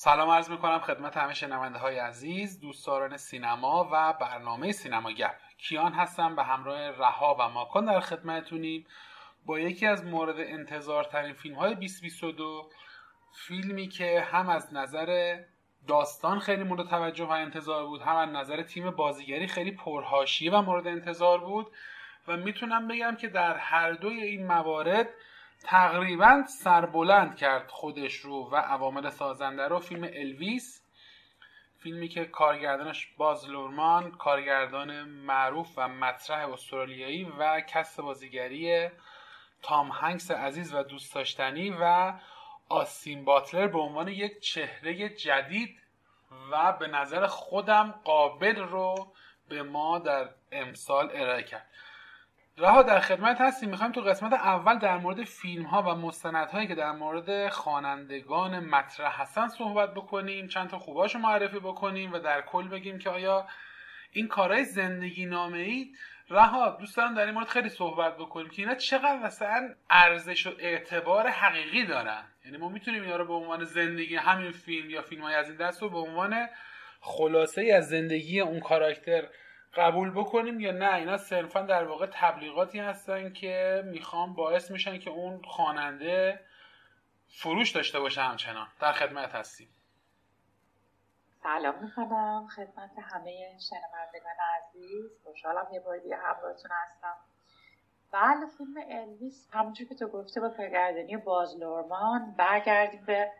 سلام عرض می‌کنم خدمت همه شنونده های عزیز دوستداران سینما و برنامه سینما گپ. کیان هستم به همراه رها و ماکان در خدمتتونیم با یکی از مورد انتظارترین فیلم های 2022 فیلمی که هم از نظر داستان خیلی مورد توجه و انتظار بود هم از نظر تیم بازیگری خیلی پرهاشیه و مورد انتظار بود و می‌تونم بگم که در هر دوی این موارد تقریبا سربلند کرد خودش رو و عوامل سازنده رو. فیلم الویس فیلمی که کارگردانش باز لورمان کارگردان معروف و مطرح استرالیایی و کست بازیگری تام هنگس عزیز و دوست داشتنی و آسین باتلر به عنوان یک چهره جدید و به نظر خودم قابل رو به ما در امسال ارائه کرد. رها در خدمت هستیم. می‌خوایم تو قسمت اول در مورد فیلم ها و مستندهایی که در مورد خوانندگان مطرح هستن صحبت بکنیم چند تا خوباشو معرفی بکنیم و در کل بگیم که آیا این کارهای زندگی نامه ای رها دوست دارم در این مورد خیلی صحبت بکنیم که اینا چقدر مثلا ارزش و اعتبار حقیقی دارن. یعنی ما می‌تونیم اینا رو به عنوان زندگی همین فیلم یا فیلم های از این دست رو به عنوان خلاصه ای از زندگی اون کاراکتر قبول بکنیم یا نه؟ اینا صرفا در واقع تبلیغاتی هستن که می‌خوام باعث میشن که اون خواننده فروش داشته باشه همچنان. در خدمت هستیم. سلام می‌کنم خدمت همه شنوندگان عزیز. خوشحالم یه بار دیگه همراهتون هستم. بله فیلم الویس همونجور که تو گفته با کارگردانی باز لورمان برگردیم به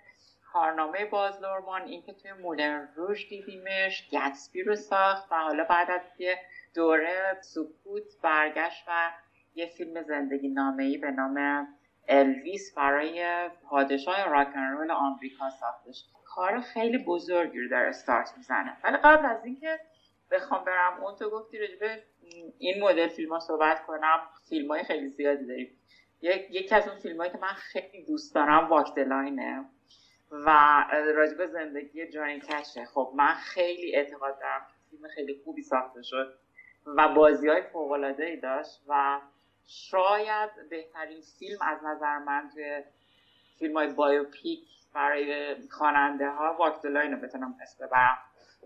کارنامه باز لورمان این که توی مولن روش دیدیمش گتسبی رو ساخت و حالا بعد از یه دوره سکوت برگشت و یه فیلم زندگی نامه به نام الویس برای پادشاه راکن رول آمریکا ساختش. کار خیلی بزرگی رو در استارت می‌زنه. ولی قبل از اینکه بخوام برم اون تو گفتی رجبه این مدل فیلم ها صحبت کنم. فیلم های خیلی زیادی داریم. یک یکی از اون فیلم هایی که من خیلی دوست دارم واکدلاینه و راجب زندگی جانی کشه. خب من خیلی اعتقاد دارم فیلم خیلی خوبی ساخته شد و بازی های فوق‌العاده‌ای داشت و شاید بهترین فیلم از نظر من توی فیلم های biopic برای خواننده ها Walk the Line رو بتونم اسم ببرم.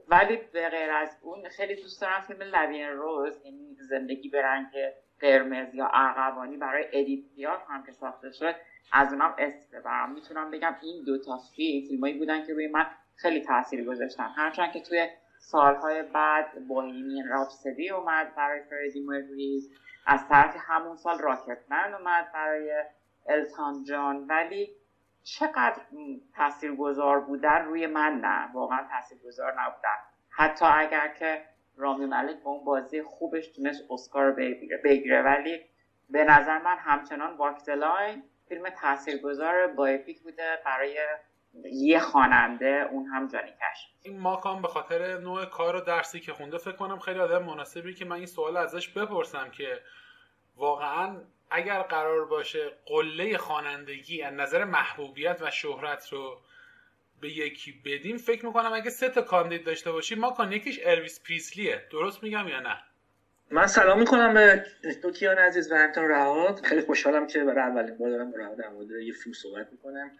ولی به غیر از اون خیلی دوست دارم فیلم La Vie en Rose یعنی زندگی به رنگ قرمز یا ارغوانی برای ادیت پیاف که ساخته شد. از اونم اسم ببرم. می‌تونم بگم این دو تا فیلم فیلمایی بودن که روی من خیلی تاثیر گذاشتن. هرچند که توی سالهای بعد بوهیمین راپسدی اومد برای فردی مرکوری از طرف همون سال راکتمن اومد برای التان جان. ولی چقدر تاثیرگذار بودن روی من نه. واقعا تاثیرگذار نبودن. حتی اگر که رامی ملک با اون بازی خوبش تونست اسکار بگیره بگیره. ولی به نظر من همچنان واکدلاین فیلم تاثیرگذار بایپیک بوده برای یه خواننده اون هم جانی کش. این ماکام به خاطر نوع کار و درسی که خونده فکر کنم خیلی آدم مناسبی که من این سوال ازش بپرسم که واقعا اگر قرار باشه قله خوانندگی از نظر محبوبیت و شهرت رو به یکی بدیم فکر می‌کنم اگه سه تا کاندید داشته باشیم ما کان یکیش الویس پریسلیه درست میگم یا نه؟ من سلام می‌کنم به دوکیان عزیز و همتون رهاد خیلی خوشحالم که برای اولین بار دارم رهاد در مورد یه فیلم صحبت می‌کنم.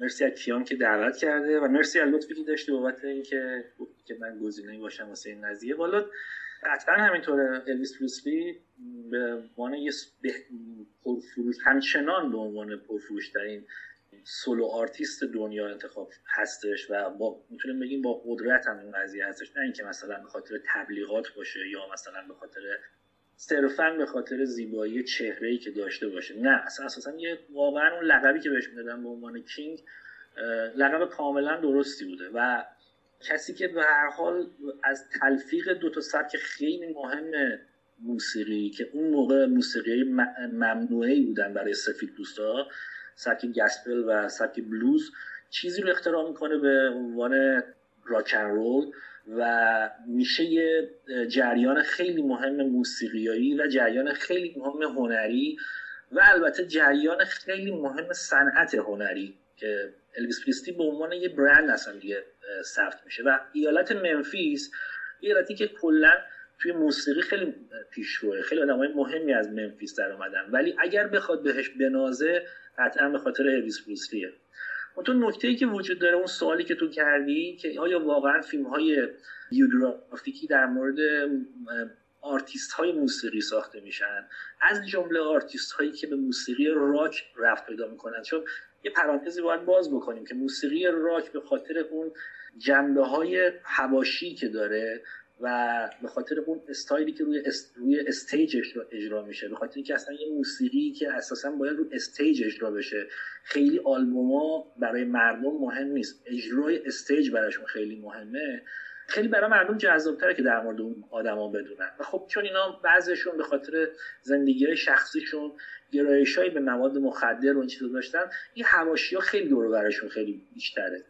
مرسی از کیان که دعوت کرده و مرسی از لطفی که داشته بابت اینکه که من گزینه‌ای باشم واسه این قضیه. والا قطعا همینطوره الویس پریسلی به عنوان یه پرفروش همچنان به عنوان پرفروشترین solo artist دنیا انتخاب هستش و با می‌تونیم بگیم با قدرت هم این قضیه هستش. نه اینکه مثلا به خاطر تبلیغات باشه یا مثلا به خاطر صرفا به خاطر زیبایی چهره ای که داشته باشه. نه اصلا اساسا یه واقعا اون لقبی که بهش می‌دادن به عنوان king لقب کاملا درستی بوده و کسی که به هر حال از تلفیق دو تا سبک خیلی مهم موسیقی که اون موقع موسیقی ممنوعی بودن برای سفید دوستا سبک گسپل و سبک بلوز چیزی رو اختراع می‌کنه به عنوان راکن رول و میشه یه جریان خیلی مهم موسیقیایی و جریان خیلی مهم هنری و البته جریان خیلی مهم صنعت هنری که الویس پریستی به عنوان یه برند اصلا دیگه ثبت میشه. و ایالت منفیس ایالتی که کلا توی موسیقی خیلی پیشروه خیلی آدمای مهمی از منفیس در اومدن ولی اگر بخواد بهش بنازه قطعا به خاطر الویس پریسلیه اون تو نکته ای که وجود داره اون سوالی که تو کردی که آیا واقعا فیلم های بیوگرافیکی در مورد آرتیست های موسیقی ساخته میشن؟ از جمله آرتیست هایی که به موسیقی راک ربط پیدا می‌کنن. چون یه پرانتزی باید باز بکنیم که موسیقی راک به خاطر اون جنبه های حواشی که داره و به خاطر اون استایلی که روی است... روی stage اجرا میشه. به خاطر اینکه اصلا یه موسیقی که اساسا باید روی stage اجرا بشه. خیلی آلبوما برای مردم مهم نیست. اجرای stage براشون خیلی مهمه. خیلی برای مردم جذابتره که در مورد اون آدما بدونن. و خب چون اینا بعضیشون به خاطر زندگی شخصیشون گرایشایی به مواد مخدر و این چیزا داشتن این حواشی خیلی دور براشون خیلی بیشتره.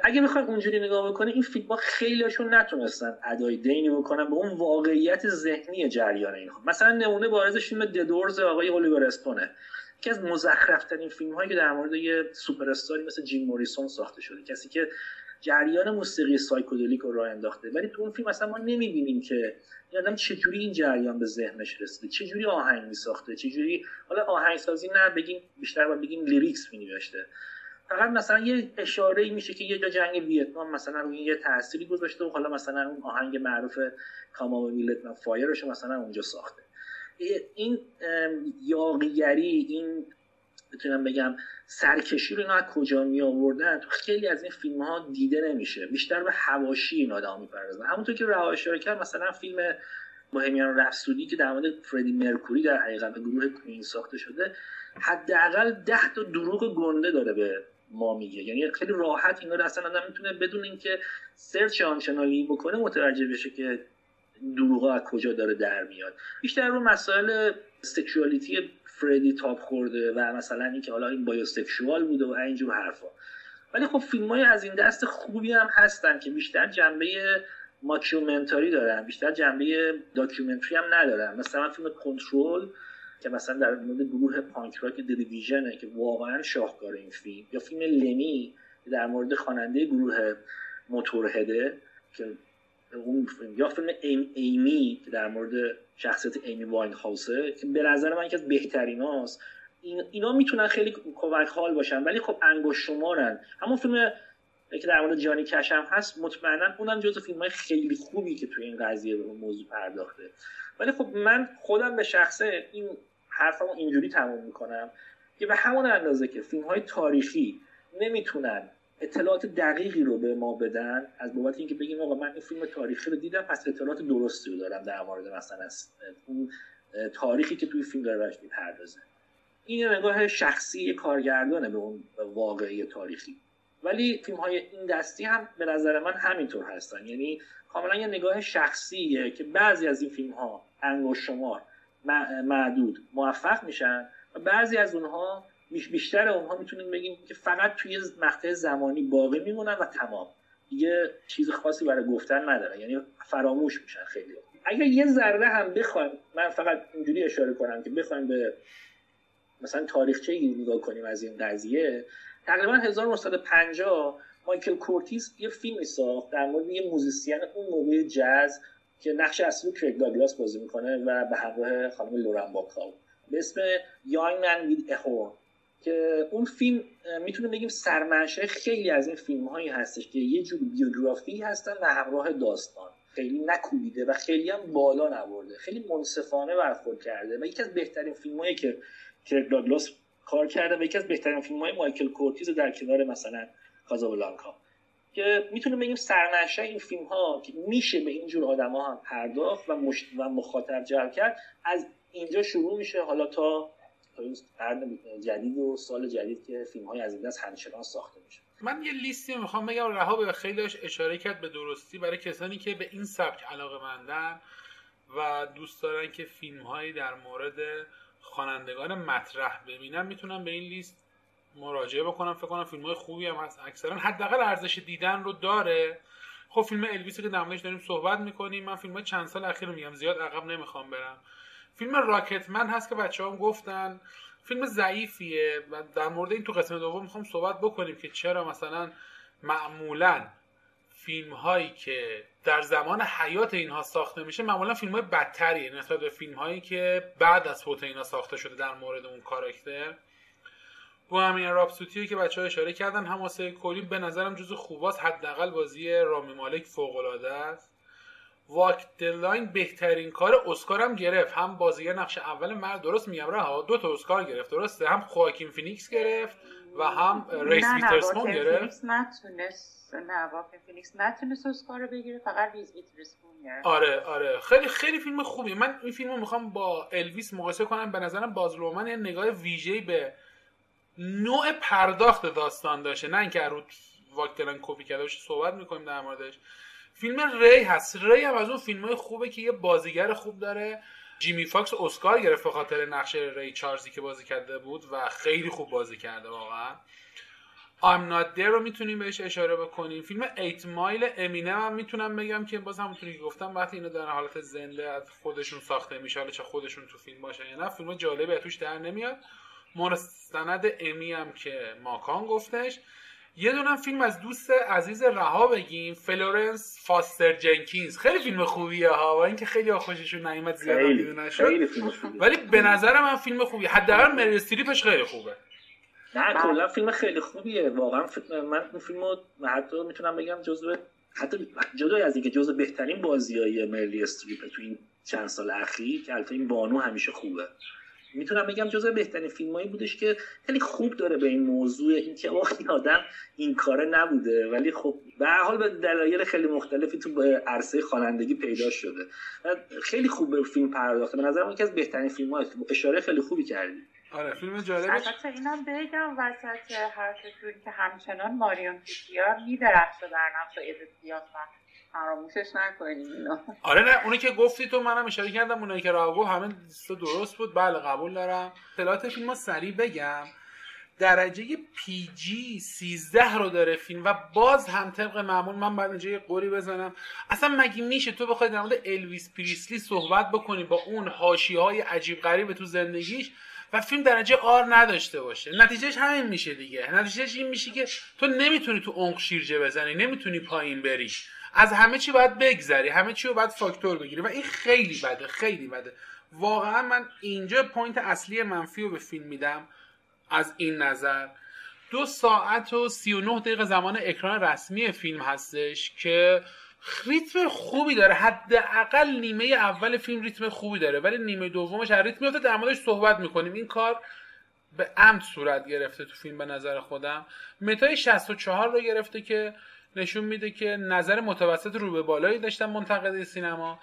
اگه بخوایم اونجوری نگاه بکنه این فیلم خیلیشون نتونستن ادای دینی بکنن به اون واقعیت ذهنی جریان اینها. مثلا نمونه بارزش فیلم ددورز آقای الیور اسپونه یکی از مزخرفترین فیلم هایی که در مورد یه سوپر مثل جیم موریسون ساخته شده. کسی که جریان موسیقی psychedelic رو راه انداخته. ولی تو اون فیلم اصلا ما نمی‌بینیم که این آدم چجوری این جریان به ذهنش رسیده. چجوری آهنگ میساخته؟ چجوری حالا آهنگسازی نه بگیم بیشتر بگیم lyrics مینوشته فقط مثلا یه اشاره ای میشه که یه جا جنگ ویتنام مثلا روی یه تأثیری گذاشته و حالا مثلا اون آهنگ معروف کامام ویلتنام فایرش مثلا اونجا ساخته. این یاقیگری این بتونم بگم سرکشی رو اینا از کجا می آوردن تو خیلی از این فیلم ها دیده نمیشه. بیشتر به هواشی این آدم می‌پردازن. همونطور که رها اشاره کرد مثلا فیلم بوهمیان رفسودی که در مورد فردی مرکوری در حقیقت به گروه کوین ساخته شده حداقل ده تا دروغ گنده داره به ما میگه. یعنی خیلی راحت اینا رو اصلا آدم می‌تونه بدون اینکه سرچ آنچنانی بکنه متوجه بشه که دروغ از کجا داره در میاد. بیشتر رو مسائل sexuality فردی تاب خورده و مثلا اینکه حالا این bisexual بوده و اینجور حرفا. ولی خب فیلم های از این دست خوبی هم هستن که بیشتر جنبه mockumentary دارن بیشتر جنبه documentary هم ندارن. مثلا فیلم کنترل که مثلا در مورد گروه پانک راک Joy Division ه که واقعا شاهکار این فیلم یا فیلم لمی در مورد خواننده گروه موتورهده که اون فیلم یا فیلم ایم ایمی که در مورد شخصیت ایمی واین هاوسه که به نظر من یکی از بهترین هاست. این اینا می‌تونن خیلی کمک حال باشن ولی خب انگوش شمارن. همون فیلم که در مورد جانی کش هم هست مطمئنا اونم جزو فیلم های خیلی خوبی که توی این قضیه به موضوع پرداخته. ولی خب من خودم به شخصه این حرفمو اینجوری تموم می‌کنم که به همون اندازه که فیلم های تاریخی نمی‌تونن اطلاعات دقیقی رو به ما بدن از بابت اینکه بگیم آقا من این فیلم تاریخی رو دیدم پس اطلاعات درستی رو دارم در مورد مثلا اون تاریخی که توی فیلم داره برش می‌پردازه. این نگاه شخصی کارگردانه به اون واقعی تاریخی. ولی فیلم های این دستی هم به نظر من همینطور هستن. یعنی کاملا یه نگاه شخصیه که بعضی از این فیلم ها انگوش شمار معدود موفق میشن و بعضی از اونها بیشتر اونها می‌تونیم بگیم که فقط توی مقطع زمانی باقی میمونن و تمام. دیگه چیز خاصی برای گفتن ندارن یعنی فراموش میشن خیلی. اگر یه ذره هم بخوایم من فقط اینجوری اشاره کنم که بخوایم به مثلا تاریخچه نگاه کنیم از این قضیه تقریبا 1950 مایکل کورتیز یه فیلمی ساخت در مورد یه موزیسین اون موقع جاز که نقش اصلی کرک داگلاس بازی می‌کنه و به همراه خانم لورن باکال به اسم یانگ من وید اهور که اون فیلم می‌تونه بگیم سرمنشه خیلی از این فیلم هایی هستش که یه جور بیوگرافی هستن و همراه داستان. خیلی نکوبیده و خیلی هم بالا نبرده. خیلی منصفانه برخورد کرده و یکی از بهترین فیلم هایی که کریگ داگلاس کار کرده و یکی از بهترین فیلم های مایکل کورتیز در کنار مثلا کازابلانکا. که می‌تونه بگیم سرنشه این فیلم ها که میشه به اینجور آدم ها هم پرداخت و, مشت و مخاطب جلب کرد از اینجا شروع میشه. حالا تا قرن جدید و سال جدید که فیلم های از این دست همچنان ساخته میشه. من یه لیستی می‌خوام بگم. رها به خیلیش اشاره کرد به درستی برای کسانی که به این سبک علاقه مندن و دوست دارن که فیلم هایی در مورد خوانندگان مطرح ببینن. می‌تونن به این لیست مراجعه بکنم فکر کنم فیلم های خوبی هم هست. اکثرا حداقل ارزش دیدن رو داره. خب فیلم الویس که در داریم صحبت می‌کنیم. من فیلم چند سال اخیر میگم زیاد عقب نمی‌خوام برم. فیلم راکتمن هست که بچه هم گفتن. فیلم ضعیفیه و در مورد این تو قسمت دوم می‌خوام صحبت بکنیم که چرا مثلا معمولا فیلم هایی که در زمان حیات اینها ساخته میشه معمولا فیلم های بدتریه نسبت به فیلم هایی که بعد از فوت اینها ساخته شده در مورد اون کاراکتر. همین راپسوتیو که بچه ها اشاره کردن هماسه کلی به نظرم جز خوباست. حداقل بازی رامی مالک فوق العاده است. Walk the Line بهترین کار اسکار هم گرفت. هم بازیگر نقش اول مرد درست میگم رها دو تا اسکار گرفت درسته؟ هم خواکین فینیکس گرفت و هم ریس ویترسپون گرفت فینیکس نتونست نه خواکین فینیکس نتونست اسکار رو بگیره فقط ریس ویترسپون گرفت. آره آره. خیلی خیلی فیلم خوبی من این فیلم رو می‌خوام با الویس مقایسه کنم. به نظرم باز لورمن یه نگاه ویژه‌ای به نوع پرداخت داستان داشته. نه اینکه رو Walk the Line کپی کرده باشه صحبت می‌کنیم در موردش. فیلم ری هست. ری هم از اون فیلم های خوبه که یه بازیگر خوب داره. جیمی فاکس اسکار گرفت به خاطر نقش ری چارزی که بازی کرده بود و خیلی خوب بازی کرده واقعا. I'm not there رو می‌تونیم بهش اشاره بکنیم. فیلم 8 مایل امینم هم می‌تونم بگم که باز همونطوری که گفتم وقتی اینو در حالت زنده از خودشون ساخته میشه حالا چه خودشون تو فیلم باشه یا نه فیلم جالبه توش در نمیاد. مستند امی هم که ماکان گفتش. یه دونم فیلم از دوست عزیز رها بگیم فلورنس فاستر جنکینز. خیلی فیلم خوبیه ها و اینکه خیلی خوششون نیومد زیاد دیده نشد. ولی به نظر من فیلم خوبیه. حداقل مریل استریپش خیلی خوبه. نه کلا فیلم خیلی خوبیه. واقعا من این فیلمو حتی می‌تونم بگم جزو حتی جدای از اینکه جزو بهترین بازیای مریل استریپ تو این چند سال اخیر که البته این بانو همیشه خوبه. می‌تونم بگم جزو بهترین فیلمایی بودش که خیلی خوب داره به این موضوع اینکه وقتی آدم این کاره نبوده. ولی خب به حال به دلایل خیلی مختلفی تو به عرصه خوانندگی پیدا شده. خیلی خوب به فیلم پرداخته. به نظرم یکی از بهترین فیلم اشاره خیلی خوبی کردی. آره فیلم جالبه البته اینم بگم وسط حرفتون که همچنان ماریون کوتیار میدرخشه در نقش ادت و فراموشش نکنیم اینا. آره نه اونی که گفتی تو منم اشاره کردم اونایی که رها گفت همه درست بود. بله قبول دارم. اطلاعات فیلم سریع بگم. درجه PG 13 رو داره فیلم و باز هم طبق معمول من بعد اینجا یه غری بزنم. اصلا مگه میشه تو بخوای در مورد الویس پریسلی صحبت بکنی با اون حاشیه های عجیب غریب تو زندگیش و فیلم درجه R نداشته باشه؟ نتیجهش همین میشه دیگه. نتیجهش این میشه که تو نمی‌تونی تو اونق شیرجه بزنی نمی‌تونی پایین بری. از همه چی باید بگذری همه چی رو باید فاکتور بگیری و این خیلی بده خیلی بده. واقعا من اینجا point اصلی منفی رو به فیلم میدم از این نظر. دو ساعت و سی و نه دقیقه زمان اکران رسمی فیلم هستش که ریتم خوبی داره. حداقل نیمه اول فیلم ریتم خوبی داره ولی نیمه دومش هر ریتم میفته در موردش صحبت می‌کنیم. این کار به عمد صورت گرفته تو فیلم به نظر خودم. متای 64 رو گرفته که نشون میده که نظر متوسط رو به بالایی داشتن منتقد سینما.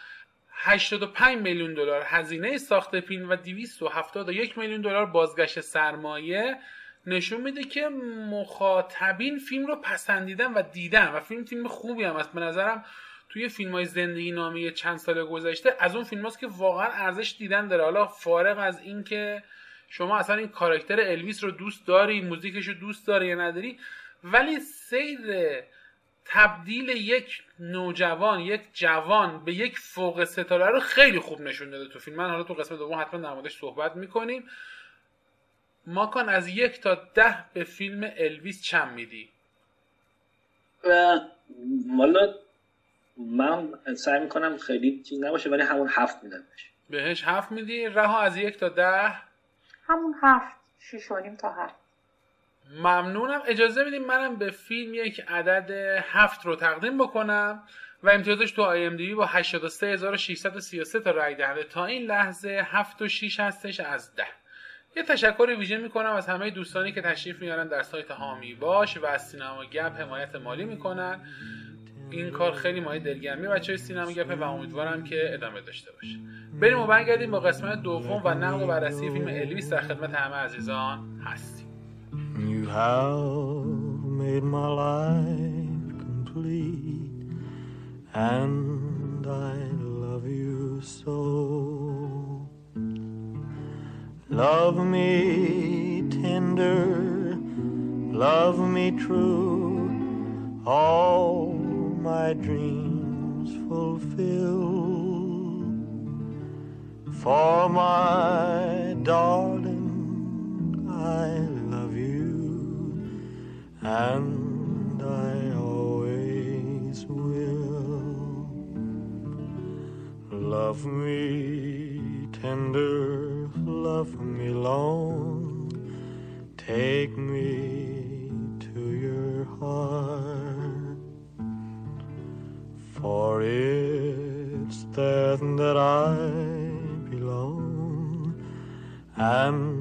85 میلیون دلار هزینه ساخت فیلم و 271 میلیون دلار بازگشت سرمایه. نشون میده که مخاطبین فیلم رو پسندیدن و دیدن و فیلم فیلم خوبی هم است به نظرم توی فیلم های زندگی نامی چند سال گذشته از اون فیلم هاست که واقعا ارزش دیدن داره. حالا فارغ از اینکه شما اصلا این کاراکتر الویس رو دوست داری موزیکش رو دوست داری یا نداری ولی سیر تبدیل یک نوجوان یک جوان به یک فوق ستاره رو خیلی خوب نشون داده تو فیلم. من حالا تو قسمت دوم حتما در موردش صحبت می‌کنیم. ماکان از یک تا ده به فیلم الویس چند میدی؟ والا من سعی می‌کنم خیلی چیز نباشه ولی همون هفت میدم بهش. هفت میدی. رها از یک تا ده؟ همون هفت شیش تا هفت. ممنونم. اجازه بدیم منم به فیلم یک عدد هفت رو تقدیم بکنم و امتیازش تو آی ام دی با 83633 تا رای دهنده. تا این لحظه 7 و 6 هستش از ده. یه تشکر ویژه می‌کنم از همه دوستانی که تشریف میارن در سایت هامی باش و از سینما گپ حمایت مالی می‌کنن. این کار خیلی مایه دلگرمی بچه سینما گپ و امیدوارم که ادامه داشته باشه. بریم و برگردیم با قسمت دوم و نقد و بررسی فیلم الویس در خدمت همه عزیزان هستیم. You have made my life complete, and I love you so. Love me tender, love me true, all my dreams fulfill. For my darling, and I always will. Love me tender, love me long, Take me to your heart, for it's there that I belong. And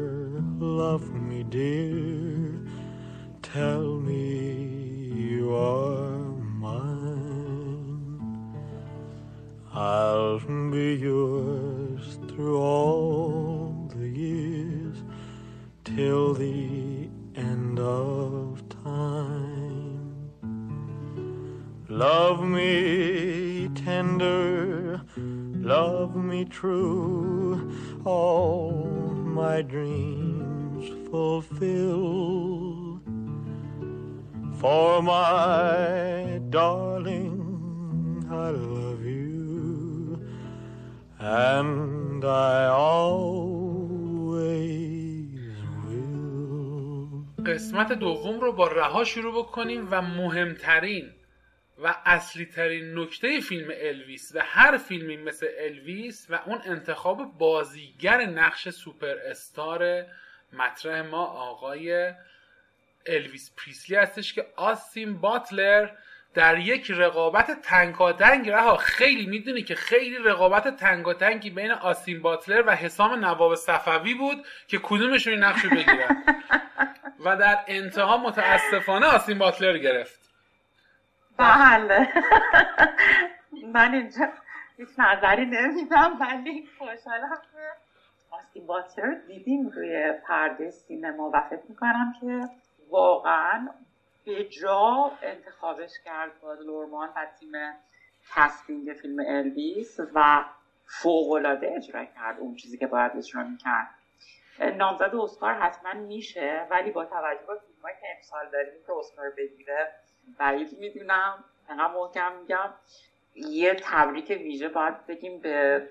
love me dear, tell me you are mine. I'll be yours through all the years till the end of time. Love me tender, love me true, all my dreams fulfill. For my darling, I love you, and I always قسمت دوم رو با رها شروع بکنیم و مهمترین و اصلی ترین نکته فیلم الویس و هر فیلمی مثل الویس و اون انتخاب بازیگر نقش سوپر استار مطرح ما آقای الویس پریسلی هستش که آستین باتلر در یک رقابت تنگاتنگ رها خیلی می‌دونی که خیلی رقابت تنگاتنگی بین آستین باتلر و حسام نواب صفوی بود که کدومشون این نقش بگیرن. و در انتها متاسفانه آستین باتلر گرفت. بله. من اینجا هیچ نظری نمیدم ولی خوشحالم که آستین باتلر دیدیم روی پرده سینما و فکر می‌کنم که واقعا به جا انتخابش کرد باز لورمان و تیم casting فیلم الویس و فوقالعاده اجرا کرد اون چیزی که باید اجرا می‌کرد. نامزد اسکار حتما میشه ولی با توجه به فیلم که امسال داریم که اسکار بگیره بعید می‌دونم. انقدر محکم میگم یه تبریک ویژه باید بگیم به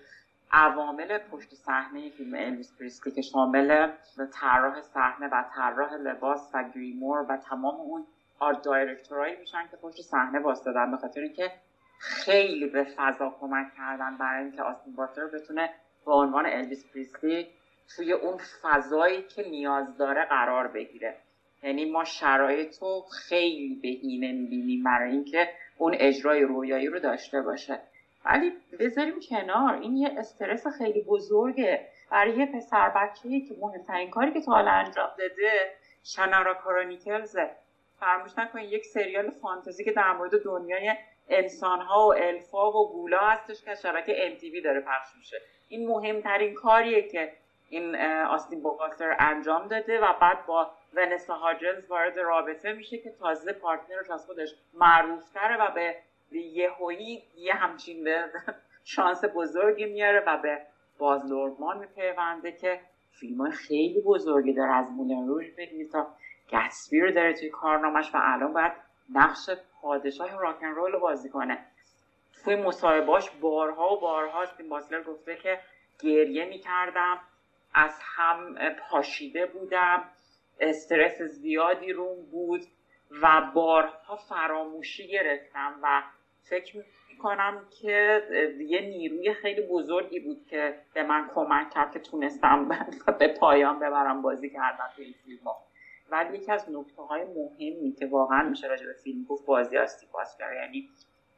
عوامل پشت صحنه فیلم الویس پریسلی که شامل طراح صحنه و طراح لباس و گریمور و تمام اون art director ایی میشن که پشت صحنه واستادن به خاطر اینکه خیلی به فضا کمک کردن برای اینکه آستین باتلر بتونه به عنوان الویس پریسلی توی اون فضایی که نیاز داره قرار بگیره. یعنی ما شرایط رو خیلی بهینه می‌بینیم برای اینکه اون اجرای رویایی رو داشته باشه. ولی بذاریم کنار. این یه استرس خیلی بزرگه. برای یه پسر بچه‌ای که مهمترین کاری که تا حالا انجام داده شنارا کرونیکلزه فراموش نکنید یک سریال فانتزی که در مورد دنیای انسانها و الفا و گولا هستش که شبکه MTV داره پخش میشه. این مهمترین کاریه که این آستین بوکاستر انجام داده و بعد با ونسا هاجنز وارد رابطه میشه که تازه پارتنرش از خودش معروفتره و به یهویی یه همچین شانس بزرگی میاره و به باز لورمان میپیونده که فیلم خیلی بزرگی داره از مولن روش بگیرید تا گتسبی رو داره توی کارنامش و الان باید نقش پادشاه راکن رول رو بازی کنه. توی مصاحبهاش بارها و بارها این باسلر گفته که گریه می‌کردم از هم پاشیده بودم استرس زیادی روم بود و بارها فراموشی گرفتم و فکر می‌کنم که یه نیروی خیلی بزرگی بود که به من کمک کرد که تونستم به پایان ببرم بازی کردن توی این فیلم ولی یکی از نکته های مهمی که واقعا میشه راجع به فیلم گفت بازی آستی کرد یعنی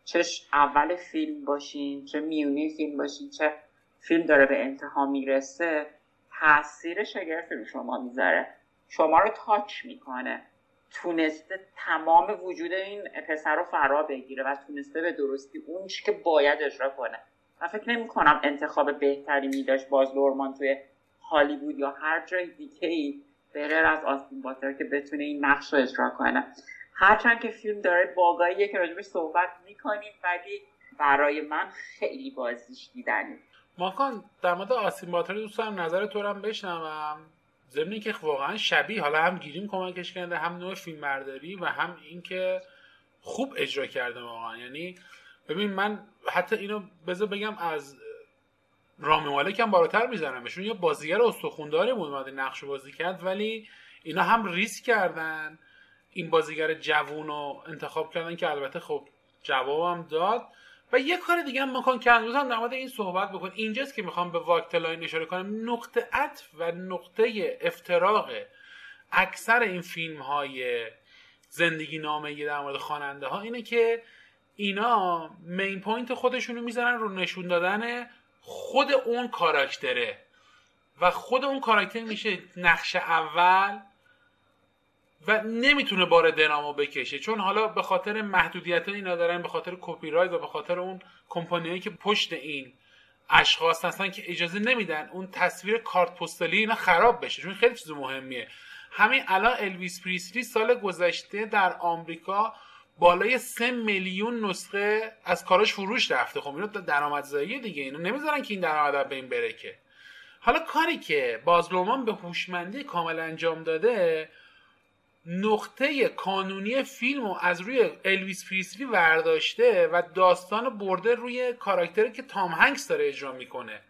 چه اول فیلم باشین چه میونی فیلم باشین چه فیلم داره به انتها می‌رسه تاثیر شگرفی رو شما می‌ذاره. شما رو تاچ می‌کنه. تونسته تمام وجود این پسر رو فرا بگیره و تونسته به درستی اون که باید اجرا کنه. من فکر نمی کنم انتخاب بهتری میداشت باز لورمان توی هالیوود یا هر جای دیگه ای به از آستین باتر که بتونه این نقش رو اجرا کنه. هرچند که فیلم داره باگاییه که راجبش صحبت می‌کنیم ولی برای من خیلی بازیش دیدنی. ماکان در مورد آسین باتری دوست نظر تو هم بشنوم. ضمن که واقعا شبیه حالا هم گیریم کمکش کرده هم نوع فیلم برداری و هم اینکه خوب اجرا کرده واقعا. یعنی ببین من حتی اینو بذار بگم از رامی مالک هم بالاتر میزنمشون یه بازیگر استخونداری بود اومده نقش بازی کرد ولی اینا هم ریسک کردن. این بازیگر جوون رو انتخاب کردن که البته خب جوابم داد. و یه کار دیگه هم می‌خوام که هنوز هم در این صحبت بکن. اینجاست که می‌خوام به واکتلاین اشاره کنم. نقطه عطف و نقطه افتراق اکثر این فیلم های زندگی نامه در مورد خواننده ها اینه که اینا main point خودشونو می‌زنن رو نشون دادن خود اون کاراکتره. و خود اون کاراکتر میشه نقش اول و نمی‌تونه بار درامو بکشه. چون حالا به خاطر محدودیت اینا دارن به خاطر کپی رایت و به خاطر اون کمپانیایی که پشت این اشخاص هستن که اجازه نمیدن اون تصویر کارت پستالی اینا خراب بشه. چون خیلی چیز مهمیه. همین الان الویس پریسلی سال گذشته در آمریکا بالای سه میلیون نسخه از کاراش فروش رفته. خب اینو درآمدزایی دیگه. اینو نمی‌ذارن که این درآمد به این بره که حالا کاری که باز لورمان به هوشمندی کامل انجام داده نقطه کانونی فیلم رو از روی الویس پریسلی ورداشته و داستان برده روی کاراکتری که تام هنکس داره اجرا می‌کنه.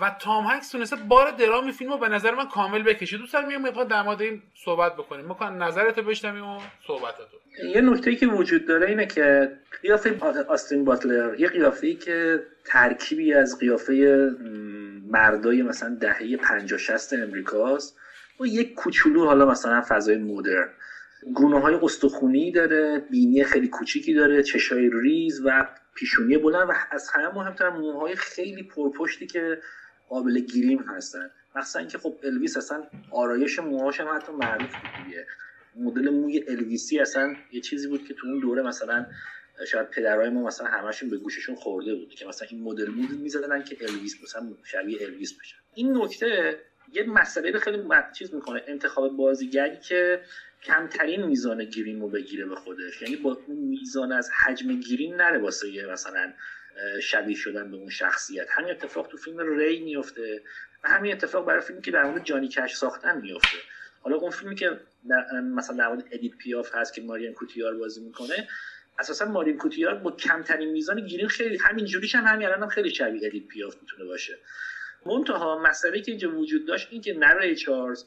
و تام هنگس تونسته بار درامی فیلم رو به نظر من کامل بکشه. دوست دارم یه در مورد این صحبت بکنیم. مکان نظرتو بشنویم و صحبتاتو. یه نکته که وجود داره اینه که قیافه آستین باتلر یه قیافه که ترکیبی از قیافه مردای مثلا دهه 50 60 امریکاست. و یک کوچولو حالا مثلا فضای مدرن. گونه های استخونی داره بینی خیلی کوچیکی داره چشای ریز و پیشونی بلند و از همه مهمتر موهای خیلی پرپشتی که قابل گیریم هستن. مثلا اینکه خب الویس اصلا آرایش موهاش هم حتی معروف دیگه. مدل موی الویسی اصلا یه چیزی بود که تو اون دوره مثلا شاید پدرای ما مثلا همشون به گوششون خورده بود که مثلا این مدل مود می‌زدن که الویس مثلا شبیه الویس بشه. این نکته یه مسئله خیلی چیز می‌کنه انتخاب بازیگری که کمترین میزان گیریم رو بگیره به خودش. یعنی با اون میزان از حجم گیریم نره واسه مثلا شبیه شدن به اون شخصیت. همین اتفاق تو فیلم ری میفته و همین اتفاق برای فیلمی که در مورد جانی کش ساختن میفته حالا اون فیلمی که مثلا در مورد ادیت پیاف هست که ماریان کوتیار بازی می‌کنه اساسا ماریان کوتیار با کمترین میزان گریم خیلی همین جوریش هم همین الان هم خیلی شبیه ادیت پیاف می‌تونه باشه. منتها مسئله که اینجا وجود داشت این که نه ری چارلز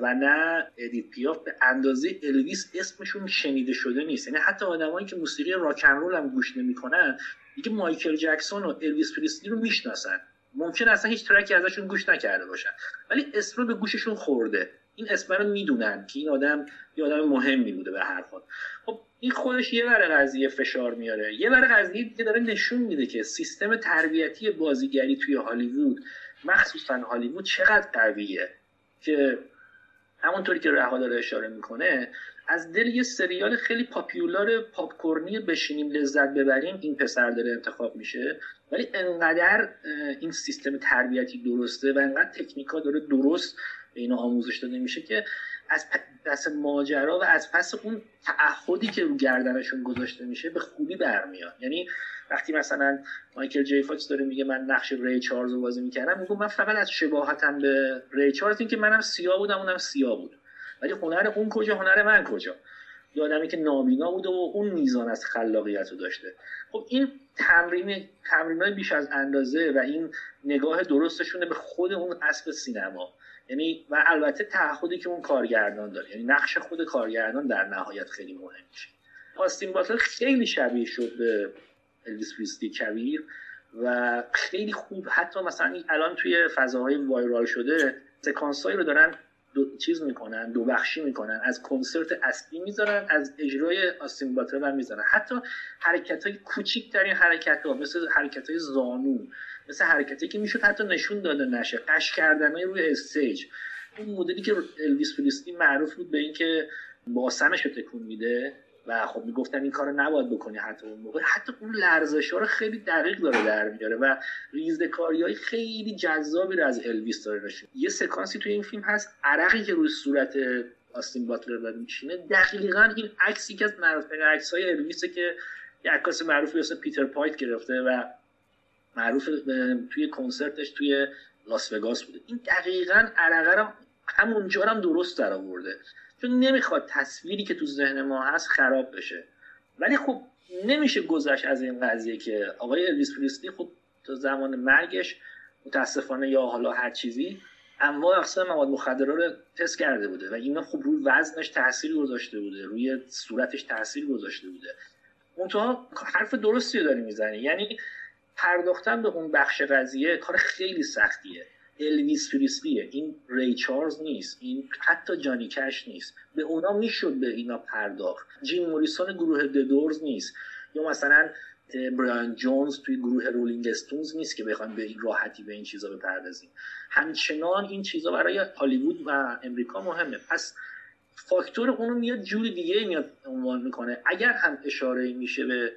و نه ادیت پیاف به اندازه الویس اسمشون شنیده شده نیست. یعنی حتی آدمایی که موسیقی راک رول هم گوش نمی‌کنن دیگه مایکل جکسون و الویس پریسلی رو می‌شناسن. ممکن اصلا هیچ track ی ازشون گوش نکرده باشن. ولی اسم رو به گوششون خورده. این اسم رو می‌دونن که این آدم یه آدم مهمی بوده به هر حال. خب این خودش یه ور قضیه فشار میاره. یه ور قضیه دیگه داره نشون میده که سیستم تربیتی بازیگری توی هالیوود مخصوصا هالیوود چقدر قویه که همونطوری که رها داره اشاره می‌کنه از دل یه سریال خیلی popular پاپکورنی بشینیم لذت ببریم این پسر داره انتخاب میشه. ولی انقدر این سیستم تربیتی درسته و انقدر تکنیکا داره درست به اینا آموزش داده میشه که از پس ماجرا و از پس اون تعهدی که رو گردنشون گذاشته میشه به خوبی برمیاد. یعنی وقتی مثلا مایکل جی فاکس داره میگه من نقش ری چارلز رو بازی می‌کردم میگم من فقط از شباهتم به ری چارلز این که منم سیاه بودم اونم سیاه بود. ولی هنر اون کجا هنر من کجا؟ یه آدمی که نابینا بوده و اون میزان از خلاقیت رو داشته. خب این تمرین تمرین بیش از اندازه و این نگاه درستشونه به خود اون اسب سینما. یعنی و البته تعهدی که اون کارگردان داره یعنی نقش خود کارگردان در نهایت خیلی مهم میشه. آستین باتلر خیلی شبیه شد به الویس پریسلی کبیر و خیلی خوب حتی مثلا الان توی فضاهای وایرال شده سکانسایی رو دارن دو چیز می‌کنن دو بخشی می‌کنن. از کنسرت اصلی می‌ذارن از اجرای آستین هم می‌ذارن. حتی حرکت های کوچیک ترین حرکت ها مثل حرکت های زانو مثل حرکتی که می‌شد حتی نشون داده نشه. غش کردن های روی stage. اون مدلی که الویس پریسلی معروف بود به اینکه باسمش رو تکون میده و خب می‌گفتن این کارو نباید بکنی حتی اون موقع. حتی اون لرزش ها رو خیلی دقیق داره در میاره و ریزه‌کاری های خیلی جذابی رو از الویس داره نشون یه سکانسی توی این فیلم هست عرقی که روی صورت آستین باتلر داره میشینه دقیقا این عکسی که از معروف عکس های الویسه که یه عکاس معروفی اسم پیتر پایت گرفته و معروف توی کنسرتش توی لاس وگاس بوده. این دقیقا عرقه همونجا هم درست در آورده. چون نمی‌خواد تصویری که تو ذهن ما هست خراب بشه. ولی خب نمیشه گذشت از این قضیه که آقای الویس پریسلی خب تا زمان مرگش متاسفانه یا حالا هر چیزی انواع اقسام مواد مخدره رو تست کرده بوده و اینا خب روی وزنش تاثیر گذاشته بوده روی صورتش تاثیر گذاشته بوده. منتها حرف درستی داری می‌زنی. یعنی پرداختن به اون بخش قضیه کار خیلی سختیه. الویس پریسلیه این ری چارلز نیست. این حتی جانی کش نیست. به اونا می‌شد به اینا پرداخت. جیم موریسون گروه ددورز نیست. یا مثلا برایان جونز توی گروه رولینگ استونز نیست که بخوایم به این راحتی به این چیزا بپردازیم. همچنان این چیزا برای هالیوود و امریکا مهمه. پس فاکتور اونو میاد جور دیگه میاد عنوان می‌کنه. اگر هم اشاره میشه به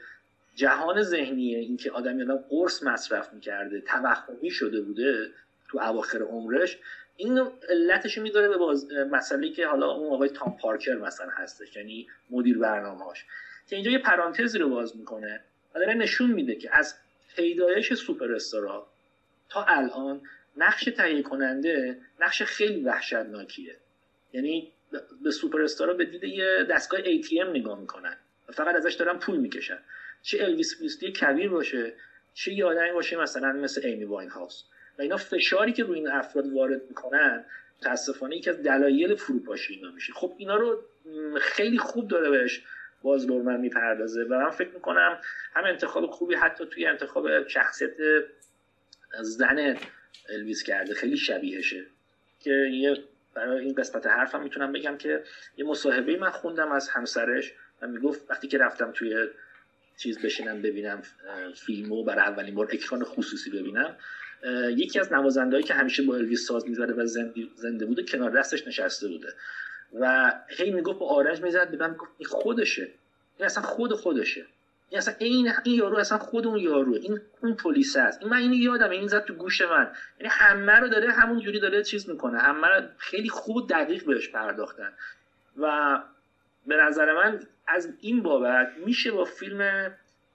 جهان ذهنیه اینکه آدم آدم قرص مصرف می‌کرده توهمی شده بوده تو اواخر عمرش این علتش میداره به باز... مسئله که حالا اون آقای تام پارکر مثلا هستش یعنی مدیر برنامه‌هاش. که اینجا یه پرانتزی رو باز می‌کنه و داره نشون میده که از پیدایش سوپر استارا تا الان نقش تهیه کننده نقش خیلی وحشتناکیه. یعنی به سوپر استارا به دید یه دستگاه ATM نگاه می‌کنن. فقط ازش دارن پول می‌کشن. چه الویس پریسلی کبیر باشه چه یه آدمی باشه مثلا مثل ایمی واین هاوس و اینا فشاری که روی این افراد وارد می‌کنن متاسفانه یکی از دلایل فروپاشی اینا میشه. خب اینا رو خیلی خوب داره بهش باز لورمن می‌پردازه و من فکر می‌کنم هم انتخاب خوبی حتی توی انتخاب شخصیت زن الویس کرده. خیلی شبیهشه. که یه برای این قسمت حرفم می‌تونم بگم که یه مصاحبه من خوندم از همسرش و می‌گفت وقتی که رفتم توی چیز بشینم ببینم فیلمو برای اولین بار اکران خصوصی ببینم. یکی از نوازندهایی که همیشه با الویس ساز می‌زده و زنده بوده کنار دستش نشسته بوده. و هی می‌گفت با آرنج می‌زد به من گفت خودشه. این اصلا خود خودشه. این اصلا این این یارو اصلا خود اون یارو این اون پلیس است این من اینو یادم این زد تو گوش من. یعنی همه رو داره همون جوری داره چیز می‌کنه. همه رو خیلی خوب دقیق بهش پرداختن. و به نظر من از این بابت میشه با فیلم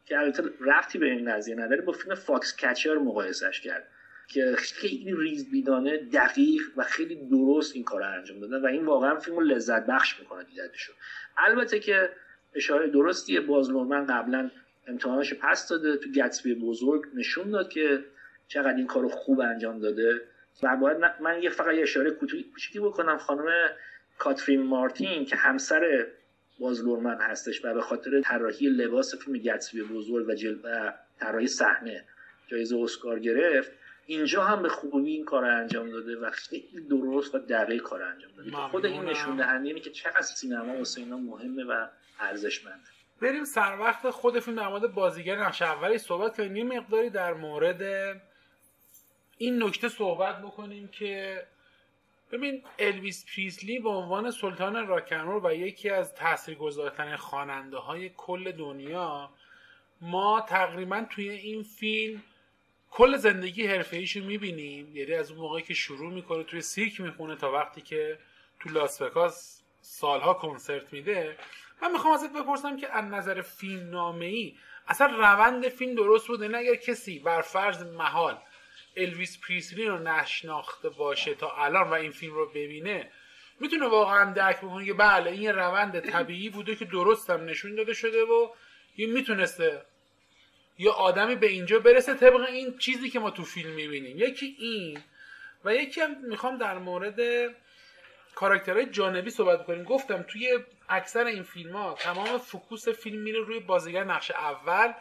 که البته ربطی به این قضیه نداره با فیلم Foxcatcher مقایسش کرد که خیلی ریزبینانه دقیق و خیلی درست این کار انجام دادن و این واقعا فیلم لذت بخش می‌کنه دیدنشو. البته که اشاره درستیه باز نورمن قبلا امتحانش پس داده تو گتسبی بزرگ نشون داد که چقدر این کارو خوب انجام داده و باید من یه فقط یه اشاره کوچیکی بکنم خانم کاترین مارتین که همسر باز لورمن هستش و به خاطر طراحی لباس فیلم گتسبی بزرگ و جل و طراحی صحنه جایزه اسکار گرفت اینجا هم به خوبی این کار انجام داده و خیلی درست و دقیق کار انجام داده. خود این نشون دهنده که چقدر سینما واسه اینا مهمه و ارزشمند بریم سر وقت خود فیلم در مورد بازیگر نقش اولی صحبت کنیم. یه مقداری در مورد این نکته صحبت بکنیم که ببین الویس پریسلی به عنوان سلطان راکنرول و یکی از تاثیرگذارترین خواننده های کل دنیا ما تقریبا توی این فیلم کل زندگی حرفه ایشو می‌بینیم. یعنی از اون موقعی که شروع می‌کنه توی سیرک می‌خونه تا وقتی که تو لاس وگاس سالها کنسرت میده. من می‌خوام ازت بپرسم که از نظر فیلم نامه ای اصلا روند فیلم درست بوده؟ نه اگر کسی بر فرض محال الویس پریسلی رو نشناخته باشه تا الان و این فیلم رو ببینه می‌تونه واقعا درک بکنه که بله این روند طبیعی بوده که درستم نشون داده شده و این می‌تونسته یا آدمی به اینجا برسه طبق این چیزی که ما تو فیلم می‌بینیم. یکی این و یکی هم می‌خوام در مورد کاراکترهای جانبی صحبت کنیم. گفتم توی اکثر این فیلم ها تمام فکوس فیلم میره روی بازیگر نقش اول.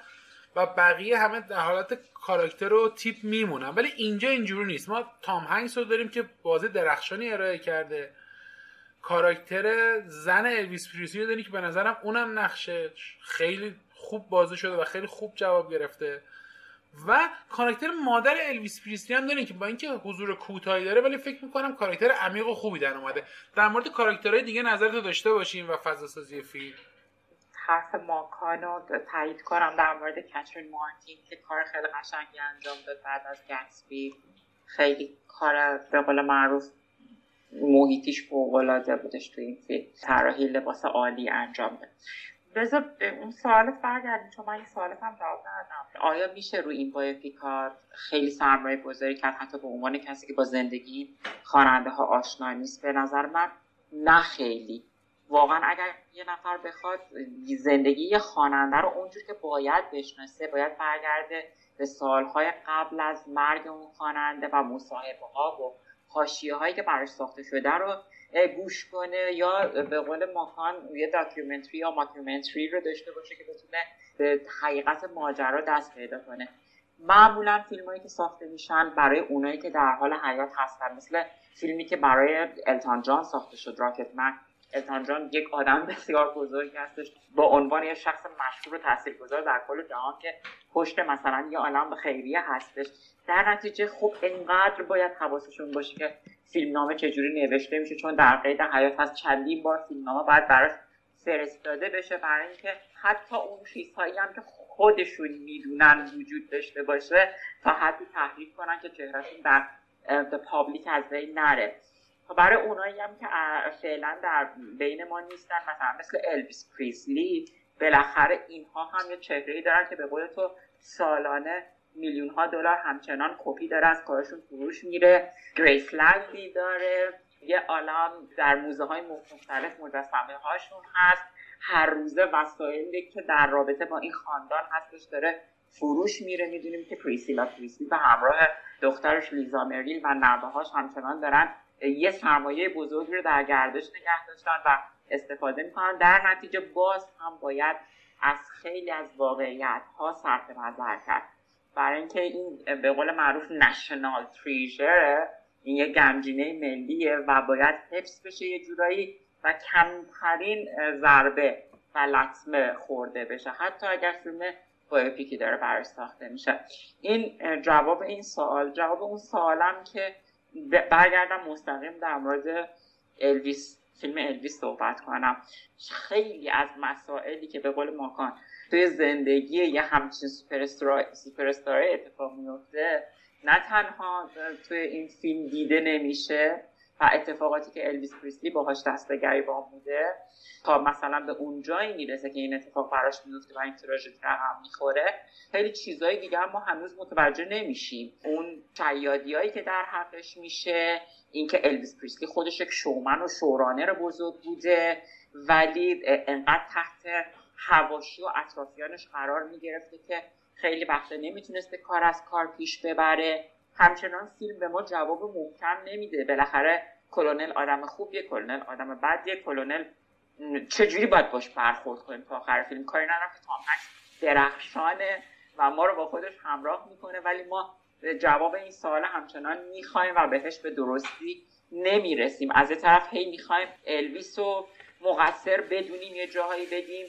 و بقیه همه در حالت کاراکتر و تیپ میمونن. ولی اینجا اینجوری نیست. ما تام هنگس رو داریم که بازی درخشانی ارائه کرده. کاراکتر زن الویس پریسلی رو داریم که به نظرم اونم نقشش خیلی خوب بازی شده و خیلی خوب جواب گرفته. و کاراکتر مادر الویس پریسلی هم داریم که با اینکه حضور کوتاهی داره ولی فکر می‌کنم کاراکتر عمیق و خوبی در اومده. در مورد کاراکترهای دیگه نظرتو داشته باشیم و فضا سازی فیلم. حرف ماکان رو تایید کنم در مورد کترین مارتین که کار خیلی قشنگی انجام داد بعد از گتسبی. خیلی کار به قول معروف محیطیش فوقالعاده بودش تو این فیلم. طراحی لباس عالی انجام داد. بذار اون سوالت برگردیم چون من این سوالت هم جواب ندادم. آیا میشه روی این بایوپیکات خیلی سرمایه گذاری کرد؟ حتی به عنوان کسی که با زندگی خواننده ها آشنا نیست. به نظر من نه خیلی. واقعا اگر یه نفر بخواد زندگی یه خواننده رو اونجور که باید بشناسه باید برگرده به سالهای قبل از مرگ اون خواننده و مصاحبه ها و حاشیه هایی که براش ساخته شده رو گوش کنه یا به قول ماکان یه documentary یا mockumentary رو داشته باشه که بتونه به حقیقت ماجرا دست پیدا کنه. معمولا فیلم هایی که ساخته میشن برای اونایی که در حال حیات هستن مثل فیلمی که برای التون جان ساخته شد Rocketman التون جان یک آدم بسیار بزرگی هستش با عنوان یک شخص مشهور و تاثیرگذار در کل جهان که پشت مثلا یه عالم خیریه هستش. در نتیجه خب انقدر باید حواسشون باشه که فیلمنامه چجوری نوشته میشه چون در قید حیات هست چندین بار فیلمنامه باید براش فرستاده بشه برای اینکه حتی اون چیزهایی هم که خودشون می‌دونن وجود داشته باشه تا حدی تحریف کنن که چهرهشون در public از بین نره. برای اونایی هم که فعلا در بین ما نیستن مثلا مثل الویس پریسلی بالاخره اینها هم یه چهره دارن که به قول تو سالانه میلیون ها دلار همچنان کپی داره از کارشون فروش میره. گریس لندی داره. یه عالم در موزه های مختلف مجسمه هاشون هست. هر روزه وسایلی که در رابطه با این خاندان هستش داره فروش میره. می‌دونیم که پریسیلا پریسلی به همراه دخترش لیزا مری و نوه هاش همچنان دارن یه سرمایه بزرگی رو در گردش نگه داشتن و استفاده می‌کنن. در نتیجه باز هم باید از خیلی از واقعیت ها صرف نظر کرد برای اینکه این به قول معروف نشنال تریژره این یه گنجینه ملیه و باید حفظ بشه یه جورایی و کمترین ضربه و لطمه خورده بشه. حتی اگر فیلم بایوپیکی داره براش ساخته میشه. این جواب این سوال جواب اون سوالم که برگردم مستقیم در مورد الویس فیلم الویس صحبت کنم. خیلی از مسائلی که به قول ماکان توی زندگی یه همچین سوپرستار اتفاق میفته نه تنها توی این فیلم دیده نمیشه و اتفاقاتی که الویس پریسلی باهاش دست به گریبان بوده تا مثلا به اون جایی می‌رسه که این اتفاق براش میفته و این تراژدی هم می‌خوره خیلی چیزهای دیگه هم ما هنوز متوجه نمیشیم. اون شیادیایی که در حقش میشه اینکه الویس پریسلی خودش یک شومن و شورانه رو بزرگ بوده ولی انقدر تحت هواشی و اطرافیانش قرار می‌گرفته که خیلی وقتا نمی‌تونسته کار از کار پیش ببره. همچنان فیلم به ما جواب محکم نمیده. بالاخره کلونل آدم خوبیه کلونل آدم بدیه کلونل چجوری باید باش برخورد کنیم تا آخر فیلم؟ کاری ندارم که تام درخشانه و ما رو با خودش همراه می‌کنه ولی ما جواب این سوال همچنان می‌خوایم و بهش به درستی نمی‌رسیم. از یه طرف هی می‌خوایم الویس رو مقصر بدونیم یه جاهایی بگیم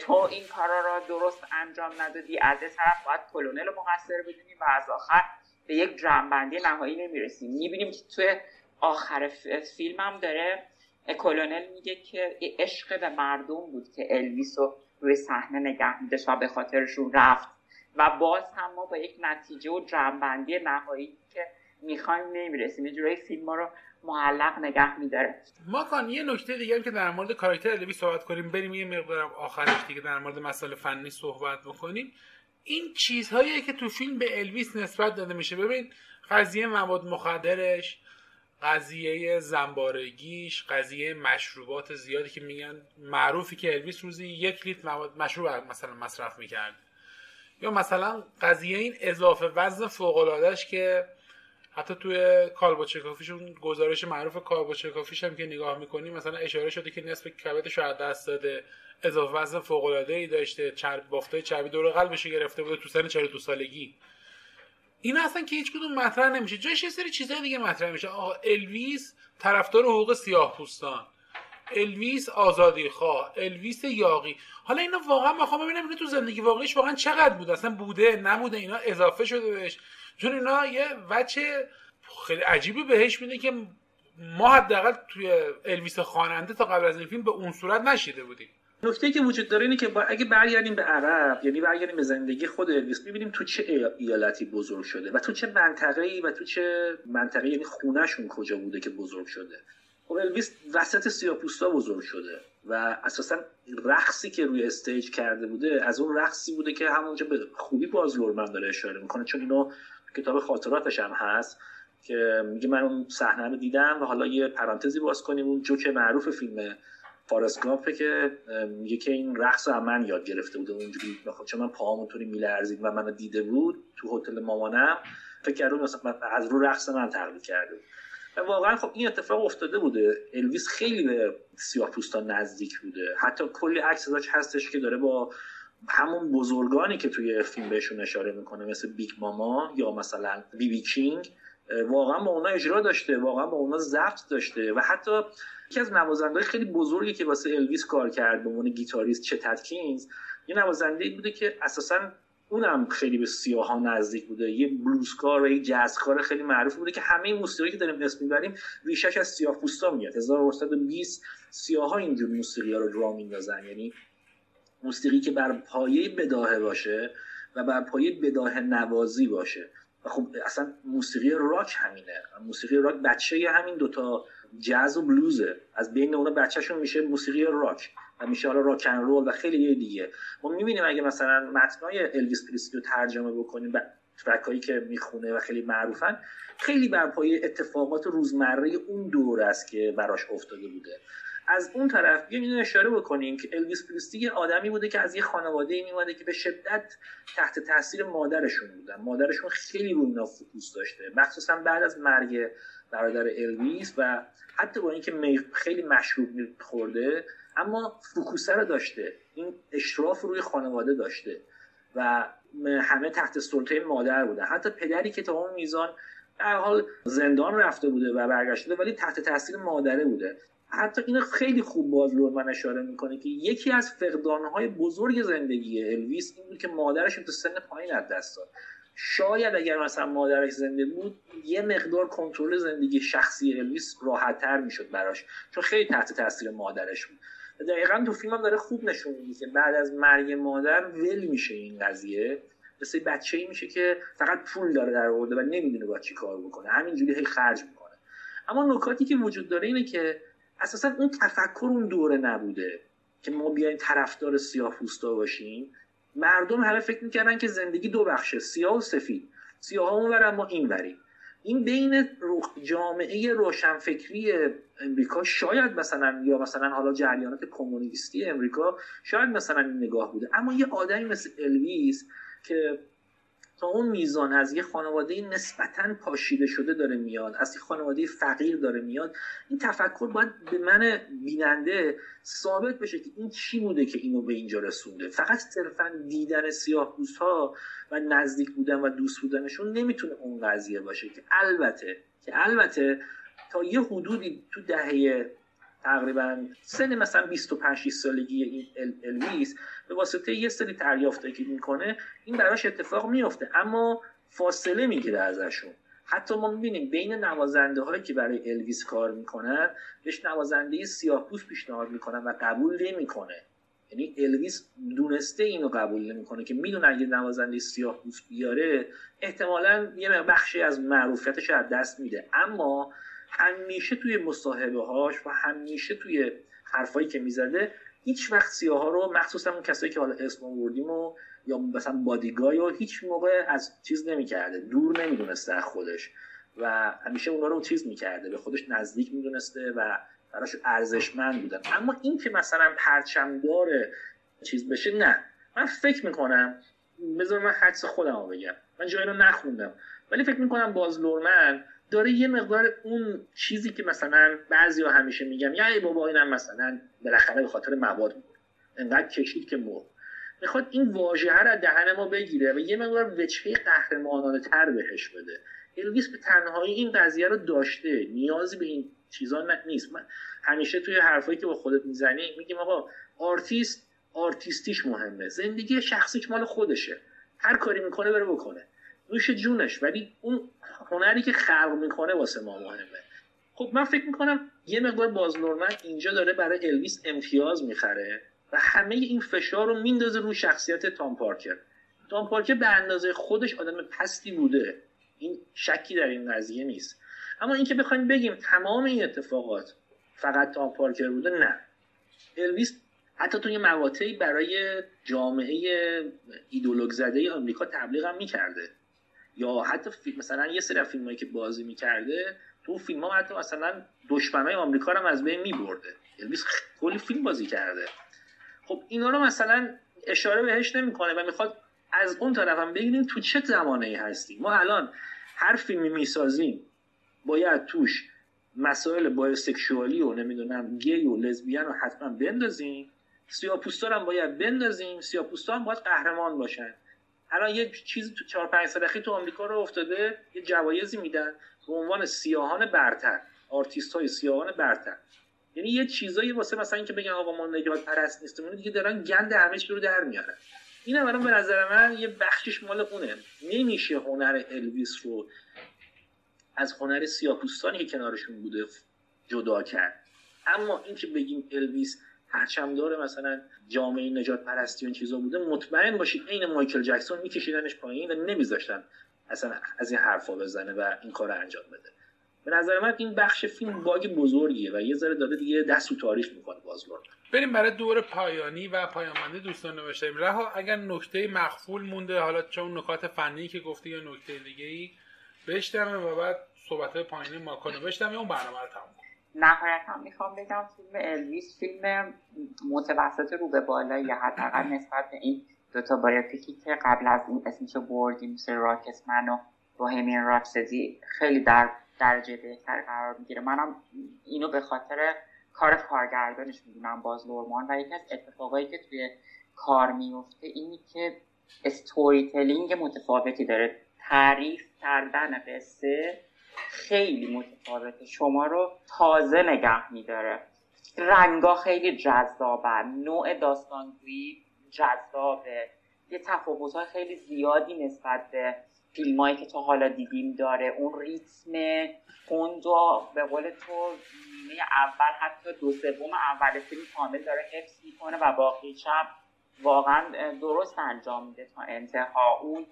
تو این کارا را درست انجام ندادی. از یه طرف باید کلونل مقصر بدونیم و از آخر به یک جمعبندی نهایی نمی‌رسیم می‌بینیم که توی آخر فیلم هم داره کلونل میگه که عشق به مردم بود که الویس رو روی صحنه نگه میداشت و به خاطرشون رفت. و باز هم ما با یک نتیجه و جمعبندی نهایی که می‌خوایم نمی‌رسیم. یه جورایی فیلم ما رو معلق نگه میداره. ما کان یه نکته دیگه که در مورد کاراکتر ادبی صحبت کنیم بریم یه مقدارم آخرش دیگه در مورد مسائل فنی صحبت بکنیم. این چیزهایی که تو فیلم به الویس نسبت داده میشه. ببین قضیه مواد مخدرش قضیه زنبارگیش قضیه مشروبات زیادی که میگن معروفی که الویس روزی یک لیتر مواد مشروب مثلا مصرف می‌کرد. یا مثلا قضیه این اضافه وزن فوق که حتی توی کالباچکافیشون گزارش معروف کالباچکافیش هم که نگاه می‌کنیم مثلا اشاره شده که نصف کبدش رو دست داده. اضافه وزن فوق ای داشته چرب بافتای چربی دور قلبش گرفته بوده تو سن 42 سالگی. این اصلا که هیچ کدوم مطرح نمیشه. جاش یه سری چیزای دیگه مطرح میشه. آقا الویس طرفدار حقوق سیاه پوستان. الویس آزادی خواه. الویس یاقی. حالا اینا واقعا می‌خوام ببینم اینا تو زندگی واقعیش واقعا چقدر بوده؟ اصلا بوده؟ نبوده؟ اینا اضافه شده بهش. چون اینا یه وچه خیلی عجیبی بهش میده که ما حداقل توی الویس خواننده تا قبل از این فیلم به اون صورت نشیده بودیم. نکته که وجود داره اینه که اگه برگردیم به عرب یعنی برگردیم به زندگی خود الویس می‌بینیم تو چه ایالتی بزرگ شده و تو چه منطقه ای و تو چه منطقه یعنی خونهشون کجا بوده که بزرگ شده. خب الویس وسط سیاپوستا بزرگ شده و اساسا رقصی که روی استیج کرده بوده از اون رقصی بوده که همونجا به خوبی باز لورمن داره اشاره می‌کنه چون اینو کتاب خاطراتش هم هست که میگه من اون صحنه رو دیدم و حالا یه پرانتزی باز کنیم اون جوک معروف فیلم فارست گامپه که میگه که این رقص رو من یاد گرفته بوده اونجوری چون من پاهم اونطوری میلرزید و منو دیده بود تو هتل مامانم فکر کردم مثلا از رو رقص من تقلید کرده و واقعا خب این اتفاق افتاده بوده. الویس خیلی به سیاها نزدیک بوده. حتی کلی عکس ازش هستش که داره با همون بزرگانی که توی فیلم بهشون اشاره می‌کنه مثل بیگ ماما یا مثلا بی بی کینگ. واقعا با اونا اجرا داشته واقعا با اونا ضبط داشته و حتی یکی از نوازنده خیلی بزرگی که واسه الویس کار کرد به عنوان گیتاریست چه کینز یه نوازنده بوده که اساسا اونم خیلی به سیاه ها نزدیک بوده. یه بلوزکار و یه جزکار خیلی معروف بوده که همه موسیقی که داریم اسم می‌بریم ریشش از سیاه پوستا میاد 1920 سیاه ها اینجور موسیقی ها رو را میندازن. یعنی موسیقی که بر پایه بداهه باشه و بر پایه بداهه نوازی باشه. خب اصلا موسیقی راک همینه. موسیقی راک بچه همین دوتا جاز و بلوزه از بین اونا بچهشون میشه موسیقی راک و میشه حالا rock 'n' roll و خیلی دیگه. ما می‌بینیم اگه مثلا متنای الویس پریسلی رو ترجمه بکنیم و track ها که می‌خونه و خیلی معروفن خیلی بر اتفاقات روزمره اون دوره است که براش افتاده بوده. از اون طرف بیایم اینو اشاره بکنیم که الویس پریسلی یه آدمی بوده که از یه خانواده میومده که به شدت تحت تاثیر مادرشون بودن. مادرشون خیلی روی اینا focus داشته. مخصوصا بعد از مرگ برادر الویس و حتی با اینکه خیلی مشروب خورده اما فوکوسه رو داشته. این اشراف روی خانواده داشته و همه تحت سلطه مادر بودن حتی پدری که تا اون میزان در حال زندان رفته بوده و برگشته ولی تحت تاثیر مادره بوده. حتی اینو خیلی خوب باز من اشاره می‌کنه که یکی از فقدانهای بزرگ زندگی الویس این بود که مادرش تو سن پایین از دست داد. شاید اگر مثلا مادرش زنده بود یه مقدار کنترل زندگی شخصی الویس راحتتر می‌شد براش چون خیلی تحت تاثیر مادرش بود. دقیقا تو فیلم هم داره خوب نشون میده که بعد از مرگ مادر ول میشه این قضیه. مثل بچه ای میشه که فقط پول داره در آورده و نمی‌دونه با چی کار بکنه. همینجوری هی خرج می‌کنه. اما نکاتی که وجود داره اینه که اساسا اون تفکر اون دوره نبوده که ما بیایم طرفدار سیاه پوستا باشیم. مردم همه فکر می‌کردن که زندگی دو بخشه سیاه و سفید. سیاه اون ما این بریم این بین جامعه روشنفکری امریکا شاید مثلا یا مثلا حالا جریانات کمونیستی امریکا شاید مثلا این نگاه بوده. اما یه آدمی مثل الویس که تا اون میزان از یه خانواده نسبتا پاشیده شده داره میاد از یه خانواده فقیر داره میاد. این تفکر باید به من بیننده ثابت بشه که این چی بوده که اینو به اینجا رسونده. فقط صرفا دیدن سیاه ها و نزدیک بودن و دوست بودنشون نمی‌تونه اون قضیه باشه که البته که البته تا یه حدودی تو دهه تقریبا سن مثلا 25 سالگی این الویس به واسطه یه سری دریافتایی که می‌کنه این براش اتفاق میفته اما فاصله می‌گیره ازشون. حتی ما می‌بینیم بین نوازنده هایی که برای الویس کار می‌کنن بهش نوازنده سیاه پوست پیشنهاد می‌کنن و قبول نمی‌کنه. یعنی الویس دونسته اینو قبول نمی‌کنه که می‌دونه اگه نوازنده سیاه پوست بیاره احتمالا یه بخشی از معروفیتش از دست میده. اما همیشه توی مصاحبه هاش و همیشه توی حرفایی که می‌زده هیچ وقت سیاه ها رو مخصوصا اون کسایی که حالا اسم آوردیم و یا مثلا بادیگای و هیچ موقع از چیز نمی‌کرده دور نمی‌دونسته از خودش و همیشه اونا رو چیز می‌کرده به خودش نزدیک می‌دونسته و براش ارزشمند بودن. اما این که مثلا پرچمدار چیز بشه نه. من فکر می‌کنم بذار من حدس خودم رو بگم. من جایی رو نخوندم. ولی فکر می‌کنم باز لورمن داره یه مقدار اون چیزی که مثلا بعضی ها همیشه میگن یا ای بابا اینم مثلا بالاخره به خاطر مواد بود. انقدر کشید که مرد. می‌خواد این واژه رو از دهن ما بگیره و یه مقدار وجهه قهرمانانه تر بهش بده. الویس به تنهایی این قضیه رو داشته. نیازی به این چیزا نیست. من همیشه توی حرفایی که با خودت می‌زنیم میگیم آقا آرتیست آرتیستیش مهمه. زندگی شخصیش مال خودشه. هر کاری می‌کنه بره بکنه. نوش جونش. ولی اون هنری که خلق می‌کنه واسه ما مهمه. خب من فکر می‌کنم یه مقدار باز لورمن اینجا داره برای الویس امتیاز می‌خره و همه این فشار رو میندازه روی شخصیت تام پارکر. تام پارکر به اندازه خودش آدم پستی بوده. این شکی در این قضیه نیست. اما اینکه بخوایم بگیم تمام این اتفاقات فقط تام پارکر بوده نه. الویس حتی توی مقاطعی برای جامعه ایدولوگ زده آمریکا تبلیغ هم می‌کرده. یا حتی مثلا یه سری فیلمایی که بازی می‌کرده تو فیلم ها حتی مثلا دشمنای آمریکا رو از بین میبرده. الویس کلی فیلم بازی کرده. خب اینا رو مثلا اشاره بهش نمی‌کنه و می‌خواد از اون طرف هم ببینیم تو چه زمانه ای هستیم. ما الان هر فیلمی می‌سازیم باید توش مسائل bisexual ی و نمی‌دونم گی و لزبیان رو حتما بندازیم. سیاپوستا هم باید بندازیم. سیاپوستا هم باید قهرمان باشن. الان یه چیزی تو چهار پنج سال تو آمریکا رو افتاده یه جوایزی میدن به عنوان سیاهان برتر آرتیست های سیاهان برتر. یعنی یه چیزایی واسه مثلا اینکه بگن آقا ما نجات پرست نیستیم دیگه دارن گند چی رو در میارن. این هم به نظر من یه بخشش مال اونه. نمیشه هنر الویس رو از هنر سیاپوستانی که کنارشون بوده جدا کرد. اما اینکه بگیم الویس پرچم داره مثلا جامعه نجات پرستی و چیزا بوده مطمئن باشید عین مایکل جکسون میکشیدنش پایین و نمیذاشتن اصلا از این حرفا بزنه و این کار رو انجام بده. به نظر من این بخش فیلم باگ بزرگیه و یه ذره داره دیگه دست تاریخ می‌کنه بازلور بریم برای دور پایانی و پایانمنده دوستان نوشته رها اگر نکته مخفول مونده حالا چون نکات فنی که گفته یا نکته دیگه ای و بعد صحبت های پایینی ما کنه بشتمه اون برنامه رو تموم نهایتا می‌خوام بگم فیلم الویس فیلم متوسط رو به بالا یا حداقل نسبت به این دوتا بایوپیکی که قبل از این اسمشو بردیم مثل راکسمن و بوهمیان راپسدی خیلی در درجه بهتر قرار می‌گیره. منم اینو به خاطر کار کارگردانش می‌دونم باز لورمان و یکی از اتفاقایی که توی کار میفته اینی که استوری تلینگ متفاوتی داره. تعریف کردن قصه خیلی متفاوته. شما رو تازه نگه میداره. رنگا خیلی جذابن. نوع داستانگویی جذابه. یه تفاوت های خیلی زیادی نسبت به فیلم که تا حالا دیدیم داره. اون ریتم اون دو به قول تو نیمه اول حتی دو سوم اول فیلم کامل داره حفظ می‌کنه و باقیش هم واقعا درست انجام میده تا انتها اون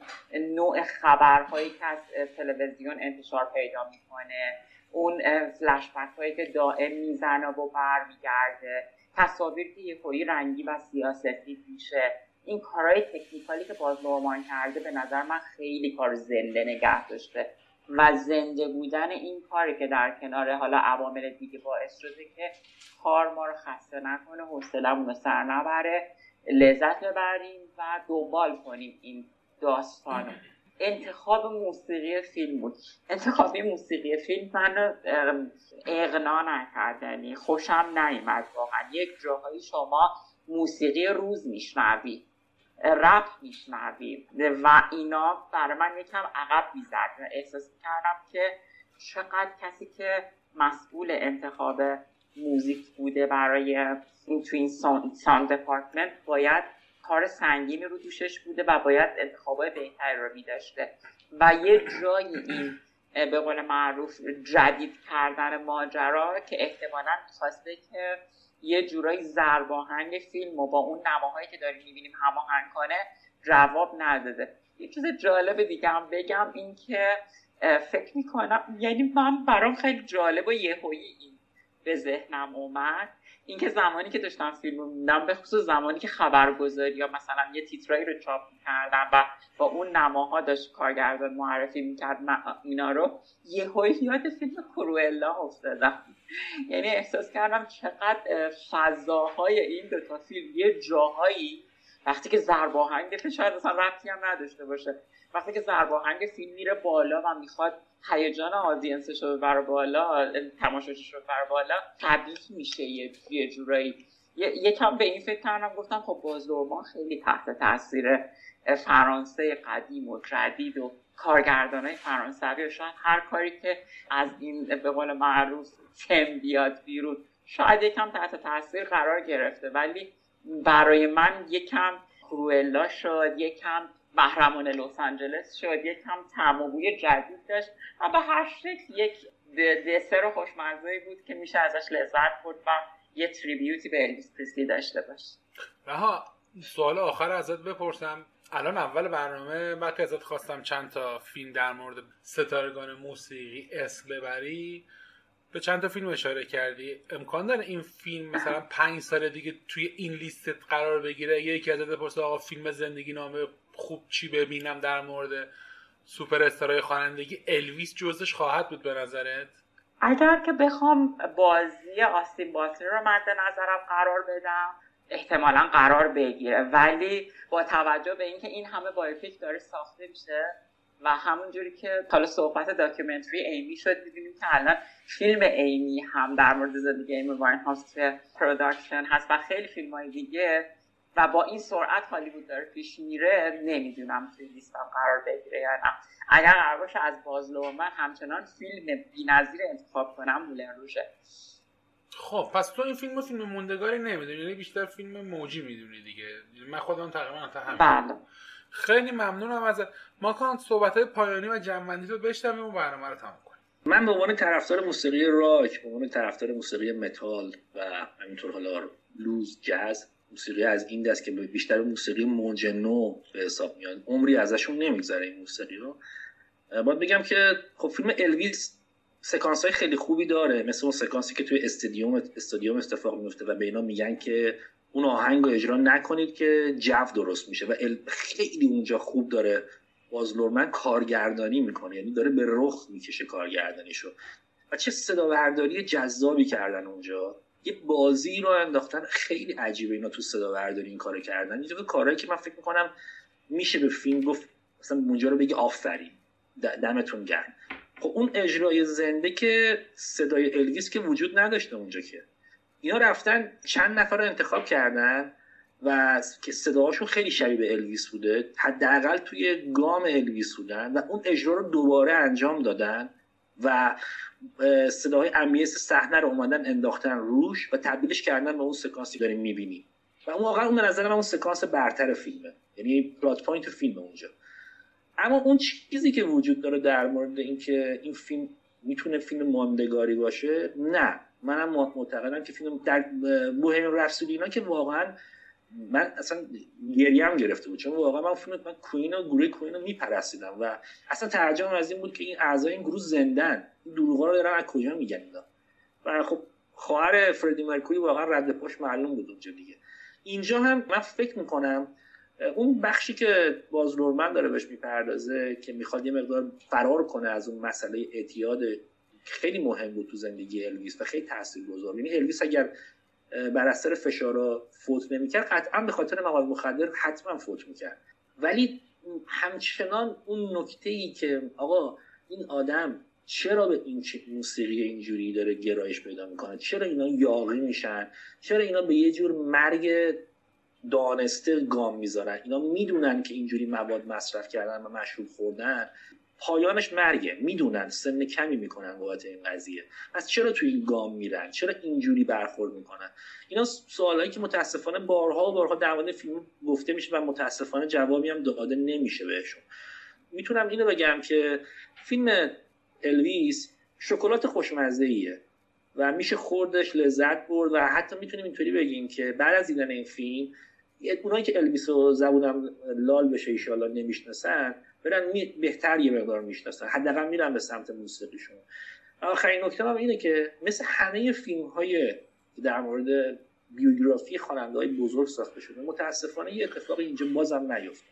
نوع خبرهایی که از تلویزیون انتشار پیدا می‌کنه اون فلش هایی که دائم می‌زنه و برمیگرده تصاویر که یه رنگی و سیاستی میشه. این کارهای تکنیکالی که باز نورمان کرده به نظر من خیلی کار زنده نگه داشته و زنده بودن این کاری که در کنار حالا عوامل دیگه باعث شده که کار ما رو خسته نکنه حوصلهمون رو سر نبره. لذت ببریم و دنبال کنیم این داستان. انتخاب موسیقی فیلم بود. انتخاب موسیقی فیلم من اغنا نکردنی خوشم نیمد واقعا. یک جاهایی شما موسیقی روز میشنوی رپ میشنوی و اینا برای من یکم عقب می‌زد. احساس کردم که چقدر کسی که مسئول انتخاب موزیک بوده برای این تو این سانگ دپارتمنت باید کار سنگینی رو دوشش بوده و باید انتخابای بهتری رو میداشته. و یه جایی این به قول معروف جدید کردن ماجرا که احتمالا خواسته که یه جورایی زرباهنگ فیلم و با اون نماهایی که داریم می‌بینیم هماهنگ کنه جواب نداده. یه چیز جالب دیگه هم بگم این که فکر می‌کنم یعنی من برام خیلی جالب و یهویی این به ذهنم اومد. اینکه زمانی که داشتم فیلم رو میدم به خصوص زمانی که خبرگزاری یا مثلا یه تیترایی رو چاپ می‌کردم و با اون نماها داشت کارگردان معرفی می‌کرد اینا رو یه یاد فیلم کروئلا افتادم. یعنی احساس کردم چقدر فضاهای این دوتا فیلم یه جاهایی وقتی که زرباهنگ شاید اصلا ربطی هم نداشته باشه. وقتی که زرباهنگ فیلم میره بالا و می‌خواد هیجان آدینسش رو ببر بالا تماشاچیش رو ببر بالا تبلیغ میشه یه, یه جورایی. یکم به این فکر کردم گفتم خب باز خیلی تحت تاثیر فرانسه قدیم و جدید و کارگردان های فرانسوی و شاید هر کاری که از این به قول معروف تم بیاد بیرون شاید یکم تحت تاثیر قرار گرفته ولی برای من یکم کروئلا شد یکم محرمان لس آنجلس شد. یک هم تمابوی جدید داشت و به هر شکل یک دسر خوشمزه بود که میشه ازش لذت برد و یه tribute ی به الویس پریسلی داشته باش. رها سوال آخر ازت بپرسم. الان اول برنامه وقتی ازت خواستم چند تا فیلم در مورد ستارگان موسیقی اسم ببری. به چند تا فیلم اشاره کردی. امکان داره این فیلم مثلا پنج سال دیگه توی این لیست قرار بگیره؟ یکی ازت بپرسه آقا فیلم زندگی نامه خوب چی ببینم در مورد سوپر استارای خوانندگی؟ الویس جزش خواهد بود به نظرت؟ اگر که بخوام بازی آستین باتلر رو مد نظرم قرار بدم احتمالا قرار بگیره. ولی با توجه به اینکه این همه biopic داره ساخته میشه و همونجوری که حالا صحبت documentary ایمی شد می‌بینیم که الان فیلم ایمی هم در مورد زندگی ایمی واین هاست که production هست و خیلی فیلم های دیگه و با این سرعت هالیوود داره پیش میره نمی‌دونم توی لیستم قرار بگیره یا نه. اگر قرار باشه از من همچنان فیلم بی‌نظیر انتخاب کنم مولن روشه خب پس تو این فیلم فیلم موندگاری نمی‌دونی یعنی بیشتر فیلم موجی می‌دونی دیگه. من خودم تقریبا تا هم بله. خیلی ممنونم ازت ما کان صحبت های پایانی و جنبندی رو بشنویم و برنامه رو تمام کنیم. من به عنوان طرفدار موسیقی راک به عنوان طرفدار موسیقی متال و همینطور حالا لوز جاز موسیقی از این دست که بیشتر موسیقی موج نو به حساب میاد. عمری ازشون نمیگذره این موسیقی رو. باید بگم که خب فیلم الویس سکانس های خیلی خوبی داره مثل اون سکانسی که توی استادیوم استادیوم اتفاق میفته و به اینا میگن که اون آهنگ رو اجرا نکنید که جو درست میشه و خیلی اونجا خوب داره باز لورمن کارگردانی می‌کنه. یعنی داره به رخ می‌کشه کارگردانیشو. و چه صدا برداری جذابی کردن اونجا. یه بازی رو انداختن. خیلی عجیبه اینا تو صدا برداری این کارو کردن. یه کارهایی که من فکر می‌کنم میشه به فیلم گفت مثلا اونجا رو بگی آفرین. دمتون گرم. خب اون اجرای زنده که صدای الویس که وجود نداشته اونجا که. اینا رفتن چند نفر رو انتخاب کردن و که صداهاشون خیلی شبیه به الویس بوده. حداقل توی گام الویس بودن و اون اجرا رو دوباره انجام دادن و صداهای امیس صحنه رو اومدن انداختن روش و تبدیلش کردن به اون سکانسی داریم می‌بینیم. و اون واقعا اون نظر من اون سکانس برتر فیلمه. یعنی plot point فیلم اونجا. اما اون چیزی که وجود داره در مورد اینکه این فیلم می‌تونه فیلم ماندگاری باشه نه. منم معتقدم که فیلم در Bohemian Rhapsody اینا که واقعا من اصلا گریم گرفته بود. چون واقعا من فیلم من Queen و گروه Queen رو میپرستیدم و اصلا تعجبم از این بود که این اعضای این گروه زندن. این دروغا رو دارن از کجا میگن اینا؟ و خب خواهر فردی مرکوری واقعا رد پشت معلوم بود اونجا دیگه. اینجا هم من فکر می‌کنم اون بخشی که باز نورمن داره بهش می‌پردازه که می‌خواد یه مقدار فرار کنه از اون مسئله اعتیاد خیلی مهم بود تو زندگی الویس و خیلی تاثیرگذار. یعنی الویس اگر بر اثر فشارا فوت نمی‌کرد قطعا به خاطر مواد مخدر حتما فوت می‌کرد. ولی همچنان اون نکته ای که آقا این آدم چرا به این موسیقی اینجوری داره گرایش پیدا می‌کنه؟ چرا اینا یاقی میشن؟ چرا اینا به یه جور مرگ دانسته گام می‌ذارن؟ اینا می‌دونن که اینجوری مواد مصرف کردن و مشروب خوردن. پایانش مرگه. می‌دونن سن کمی می‌کنن بابت این قضیه. پس چرا توی این گام میرن؟ چرا اینجوری برخورد می‌کنن؟ اینا سوالایی که متاسفانه بارها و بارها در مورد فیلم گفته میشه و متاسفانه جوابی هم داده نمیشه بهشون. می‌تونم اینو بگم که فیلم الویس شکلات خوشمزه ایه و میشه خوردش لذت برد و حتی می‌تونیم اینطوری بگیم که بعد از دیدن این فیلم اونایی که الویس رو زبونم لال بشه ایشالا نمی‌شناسن برن بهتر یه مقدار می‌شناسن. حداقل میرن به سمت موسیقیشون. آخرین نکته هم اینه که مثل همه فیلم های در مورد بیوگرافی خواننده های بزرگ ساخته شده متاسفانه یه اتفاق اینجا بازم نیفته.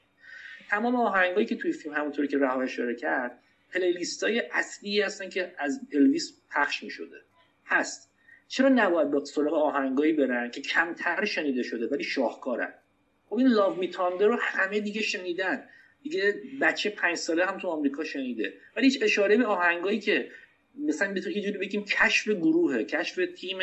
تمام آهنگایی که توی فیلم همونطوری که رها اشاره کرد پلیلیست های اصلی هستن که از الویس پخش می‌شده. هست. چرا نباید به سراغ آهنگایی برن که کمتر شنیده شده ولی شاهکارن؟ خب این لاو می رو همه دیگه شنیدن. دیگه بچه پنج ساله هم تو آمریکا شنیده. ولی هیچ اشاره به آهنگایی که مثلا بهتون یه جوری بگیم کشف گروهه کشف تیم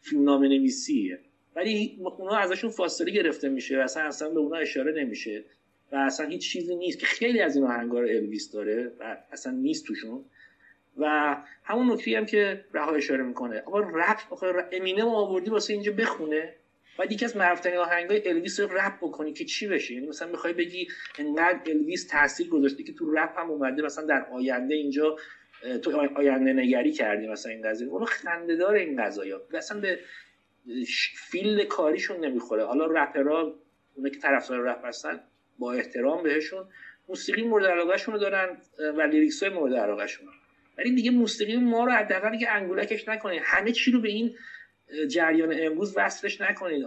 فیلمنامه نویسیه ولی اونا ازشون فاصله گرفته میشه و اصلا اصلا به اونا اشاره نمیشه. و اصلا هیچ چیزی نیست که خیلی از این آهنگا رو الویس داره و اصلا نیست توشون. و همون نکته هم که رها اشاره می‌کنه. اما رپ امینه آوردی واسه اینجا بخونه. بعد یکی از معروفترین آهنگای الویس رو رپ بکنی که چی بشه؟ یعنی مثلا می‌خوای بگی انقدر الویس تاثیر گذاشته که تو رپ هم اومده مثلا در آینده اینجا تو آینده نگری کردی مثلا این قضیه اونو خنده داره این قضايا مثلا به field کاریشون نمی‌خوره. حالا رپرها اون که طرفدار رپ هستن با احترام بهشون موسیقی مورد علاقهشون رو دارن و lyrics های مورد علاقهشون ولی دیگه موسیقی ما رو حداقل دیگه انگولکش نکنید همه چی رو به این جریان امروز وصلش نکنید.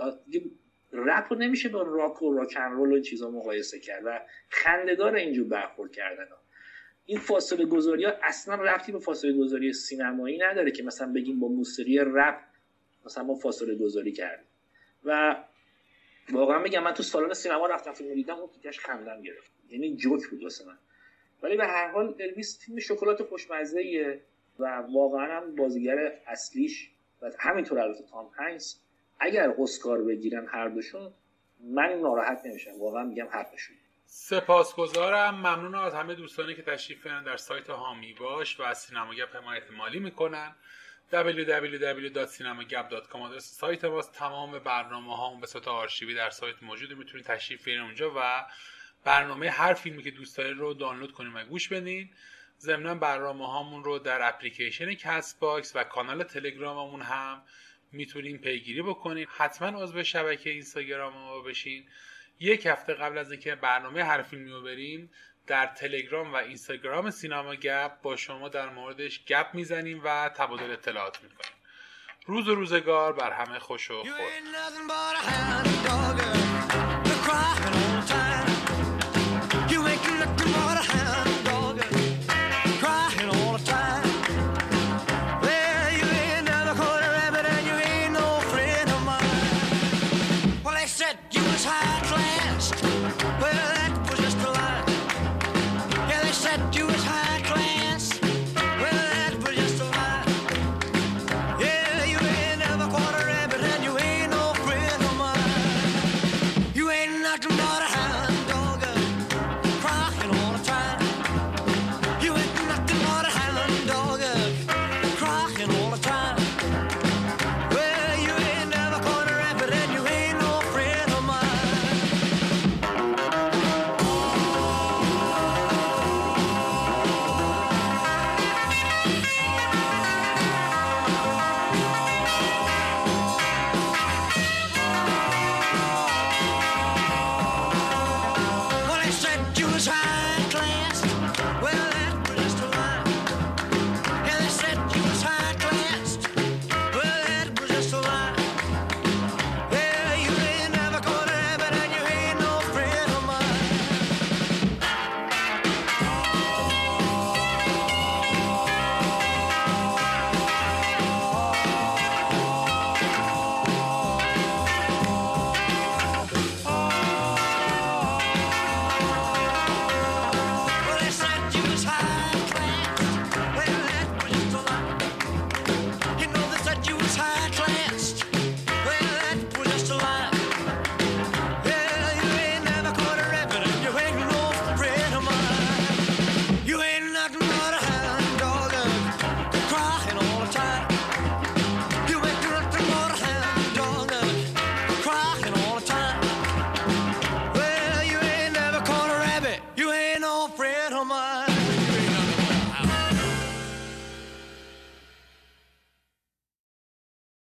رپ رو نمیشه با راک و rock 'n' roll و چیزا مقایسه کرد و خنده‌داره اینجور برخورد کردن ها. این فاصله گذاری ها اصلا ربطی به فاصله گذاری سینمایی نداره که مثلا بگیم با موسیقی رپ مثلا ما فاصله گذاری کردیم. و واقعا میگم من تو سالن سینما رفتم فیلم دیدم اون تیکش خندم گرفت. یعنی جوک بود واسه من. ولی به هر حال الویس فیلم شکلات خوشمزه و واقعا هم بازیگر اصلیش همینطور البته تام هنگس اگر اسکار بگیرن هر دوشون من ناراحت نمیشم. واقعا میگم حقشون. سپاسگزارم. ممنون از همه دوستانی که تشریف در سایت هامی باش و از سینماگپ حمایت مالی می‌کنن. www.cinemagap.com آدرس سایت ماست. تمام برنامه ها به صورت آرشیوی در سایت موجوده. می‌تونید تشریف بیارین اونجا و برنامه هر فیلمی که دوست دارید رو دانلود کنید و گوش بدین. ضمنا برنامه هامون رو در اپلیکیشن Castbox و کانال تلگراممون هم می‌تونین پیگیری بکنین. حتما عضو شبکه اینستاگرام ما بشین. یک هفته قبل از اینکه برنامه هر فیلمی رو بریم در تلگرام و اینستاگرام سینما گپ با شما در موردش گپ می‌زنیم و تبادل اطلاعات می‌کنیم. روز و روزگار بر همه خوش و خورد Rock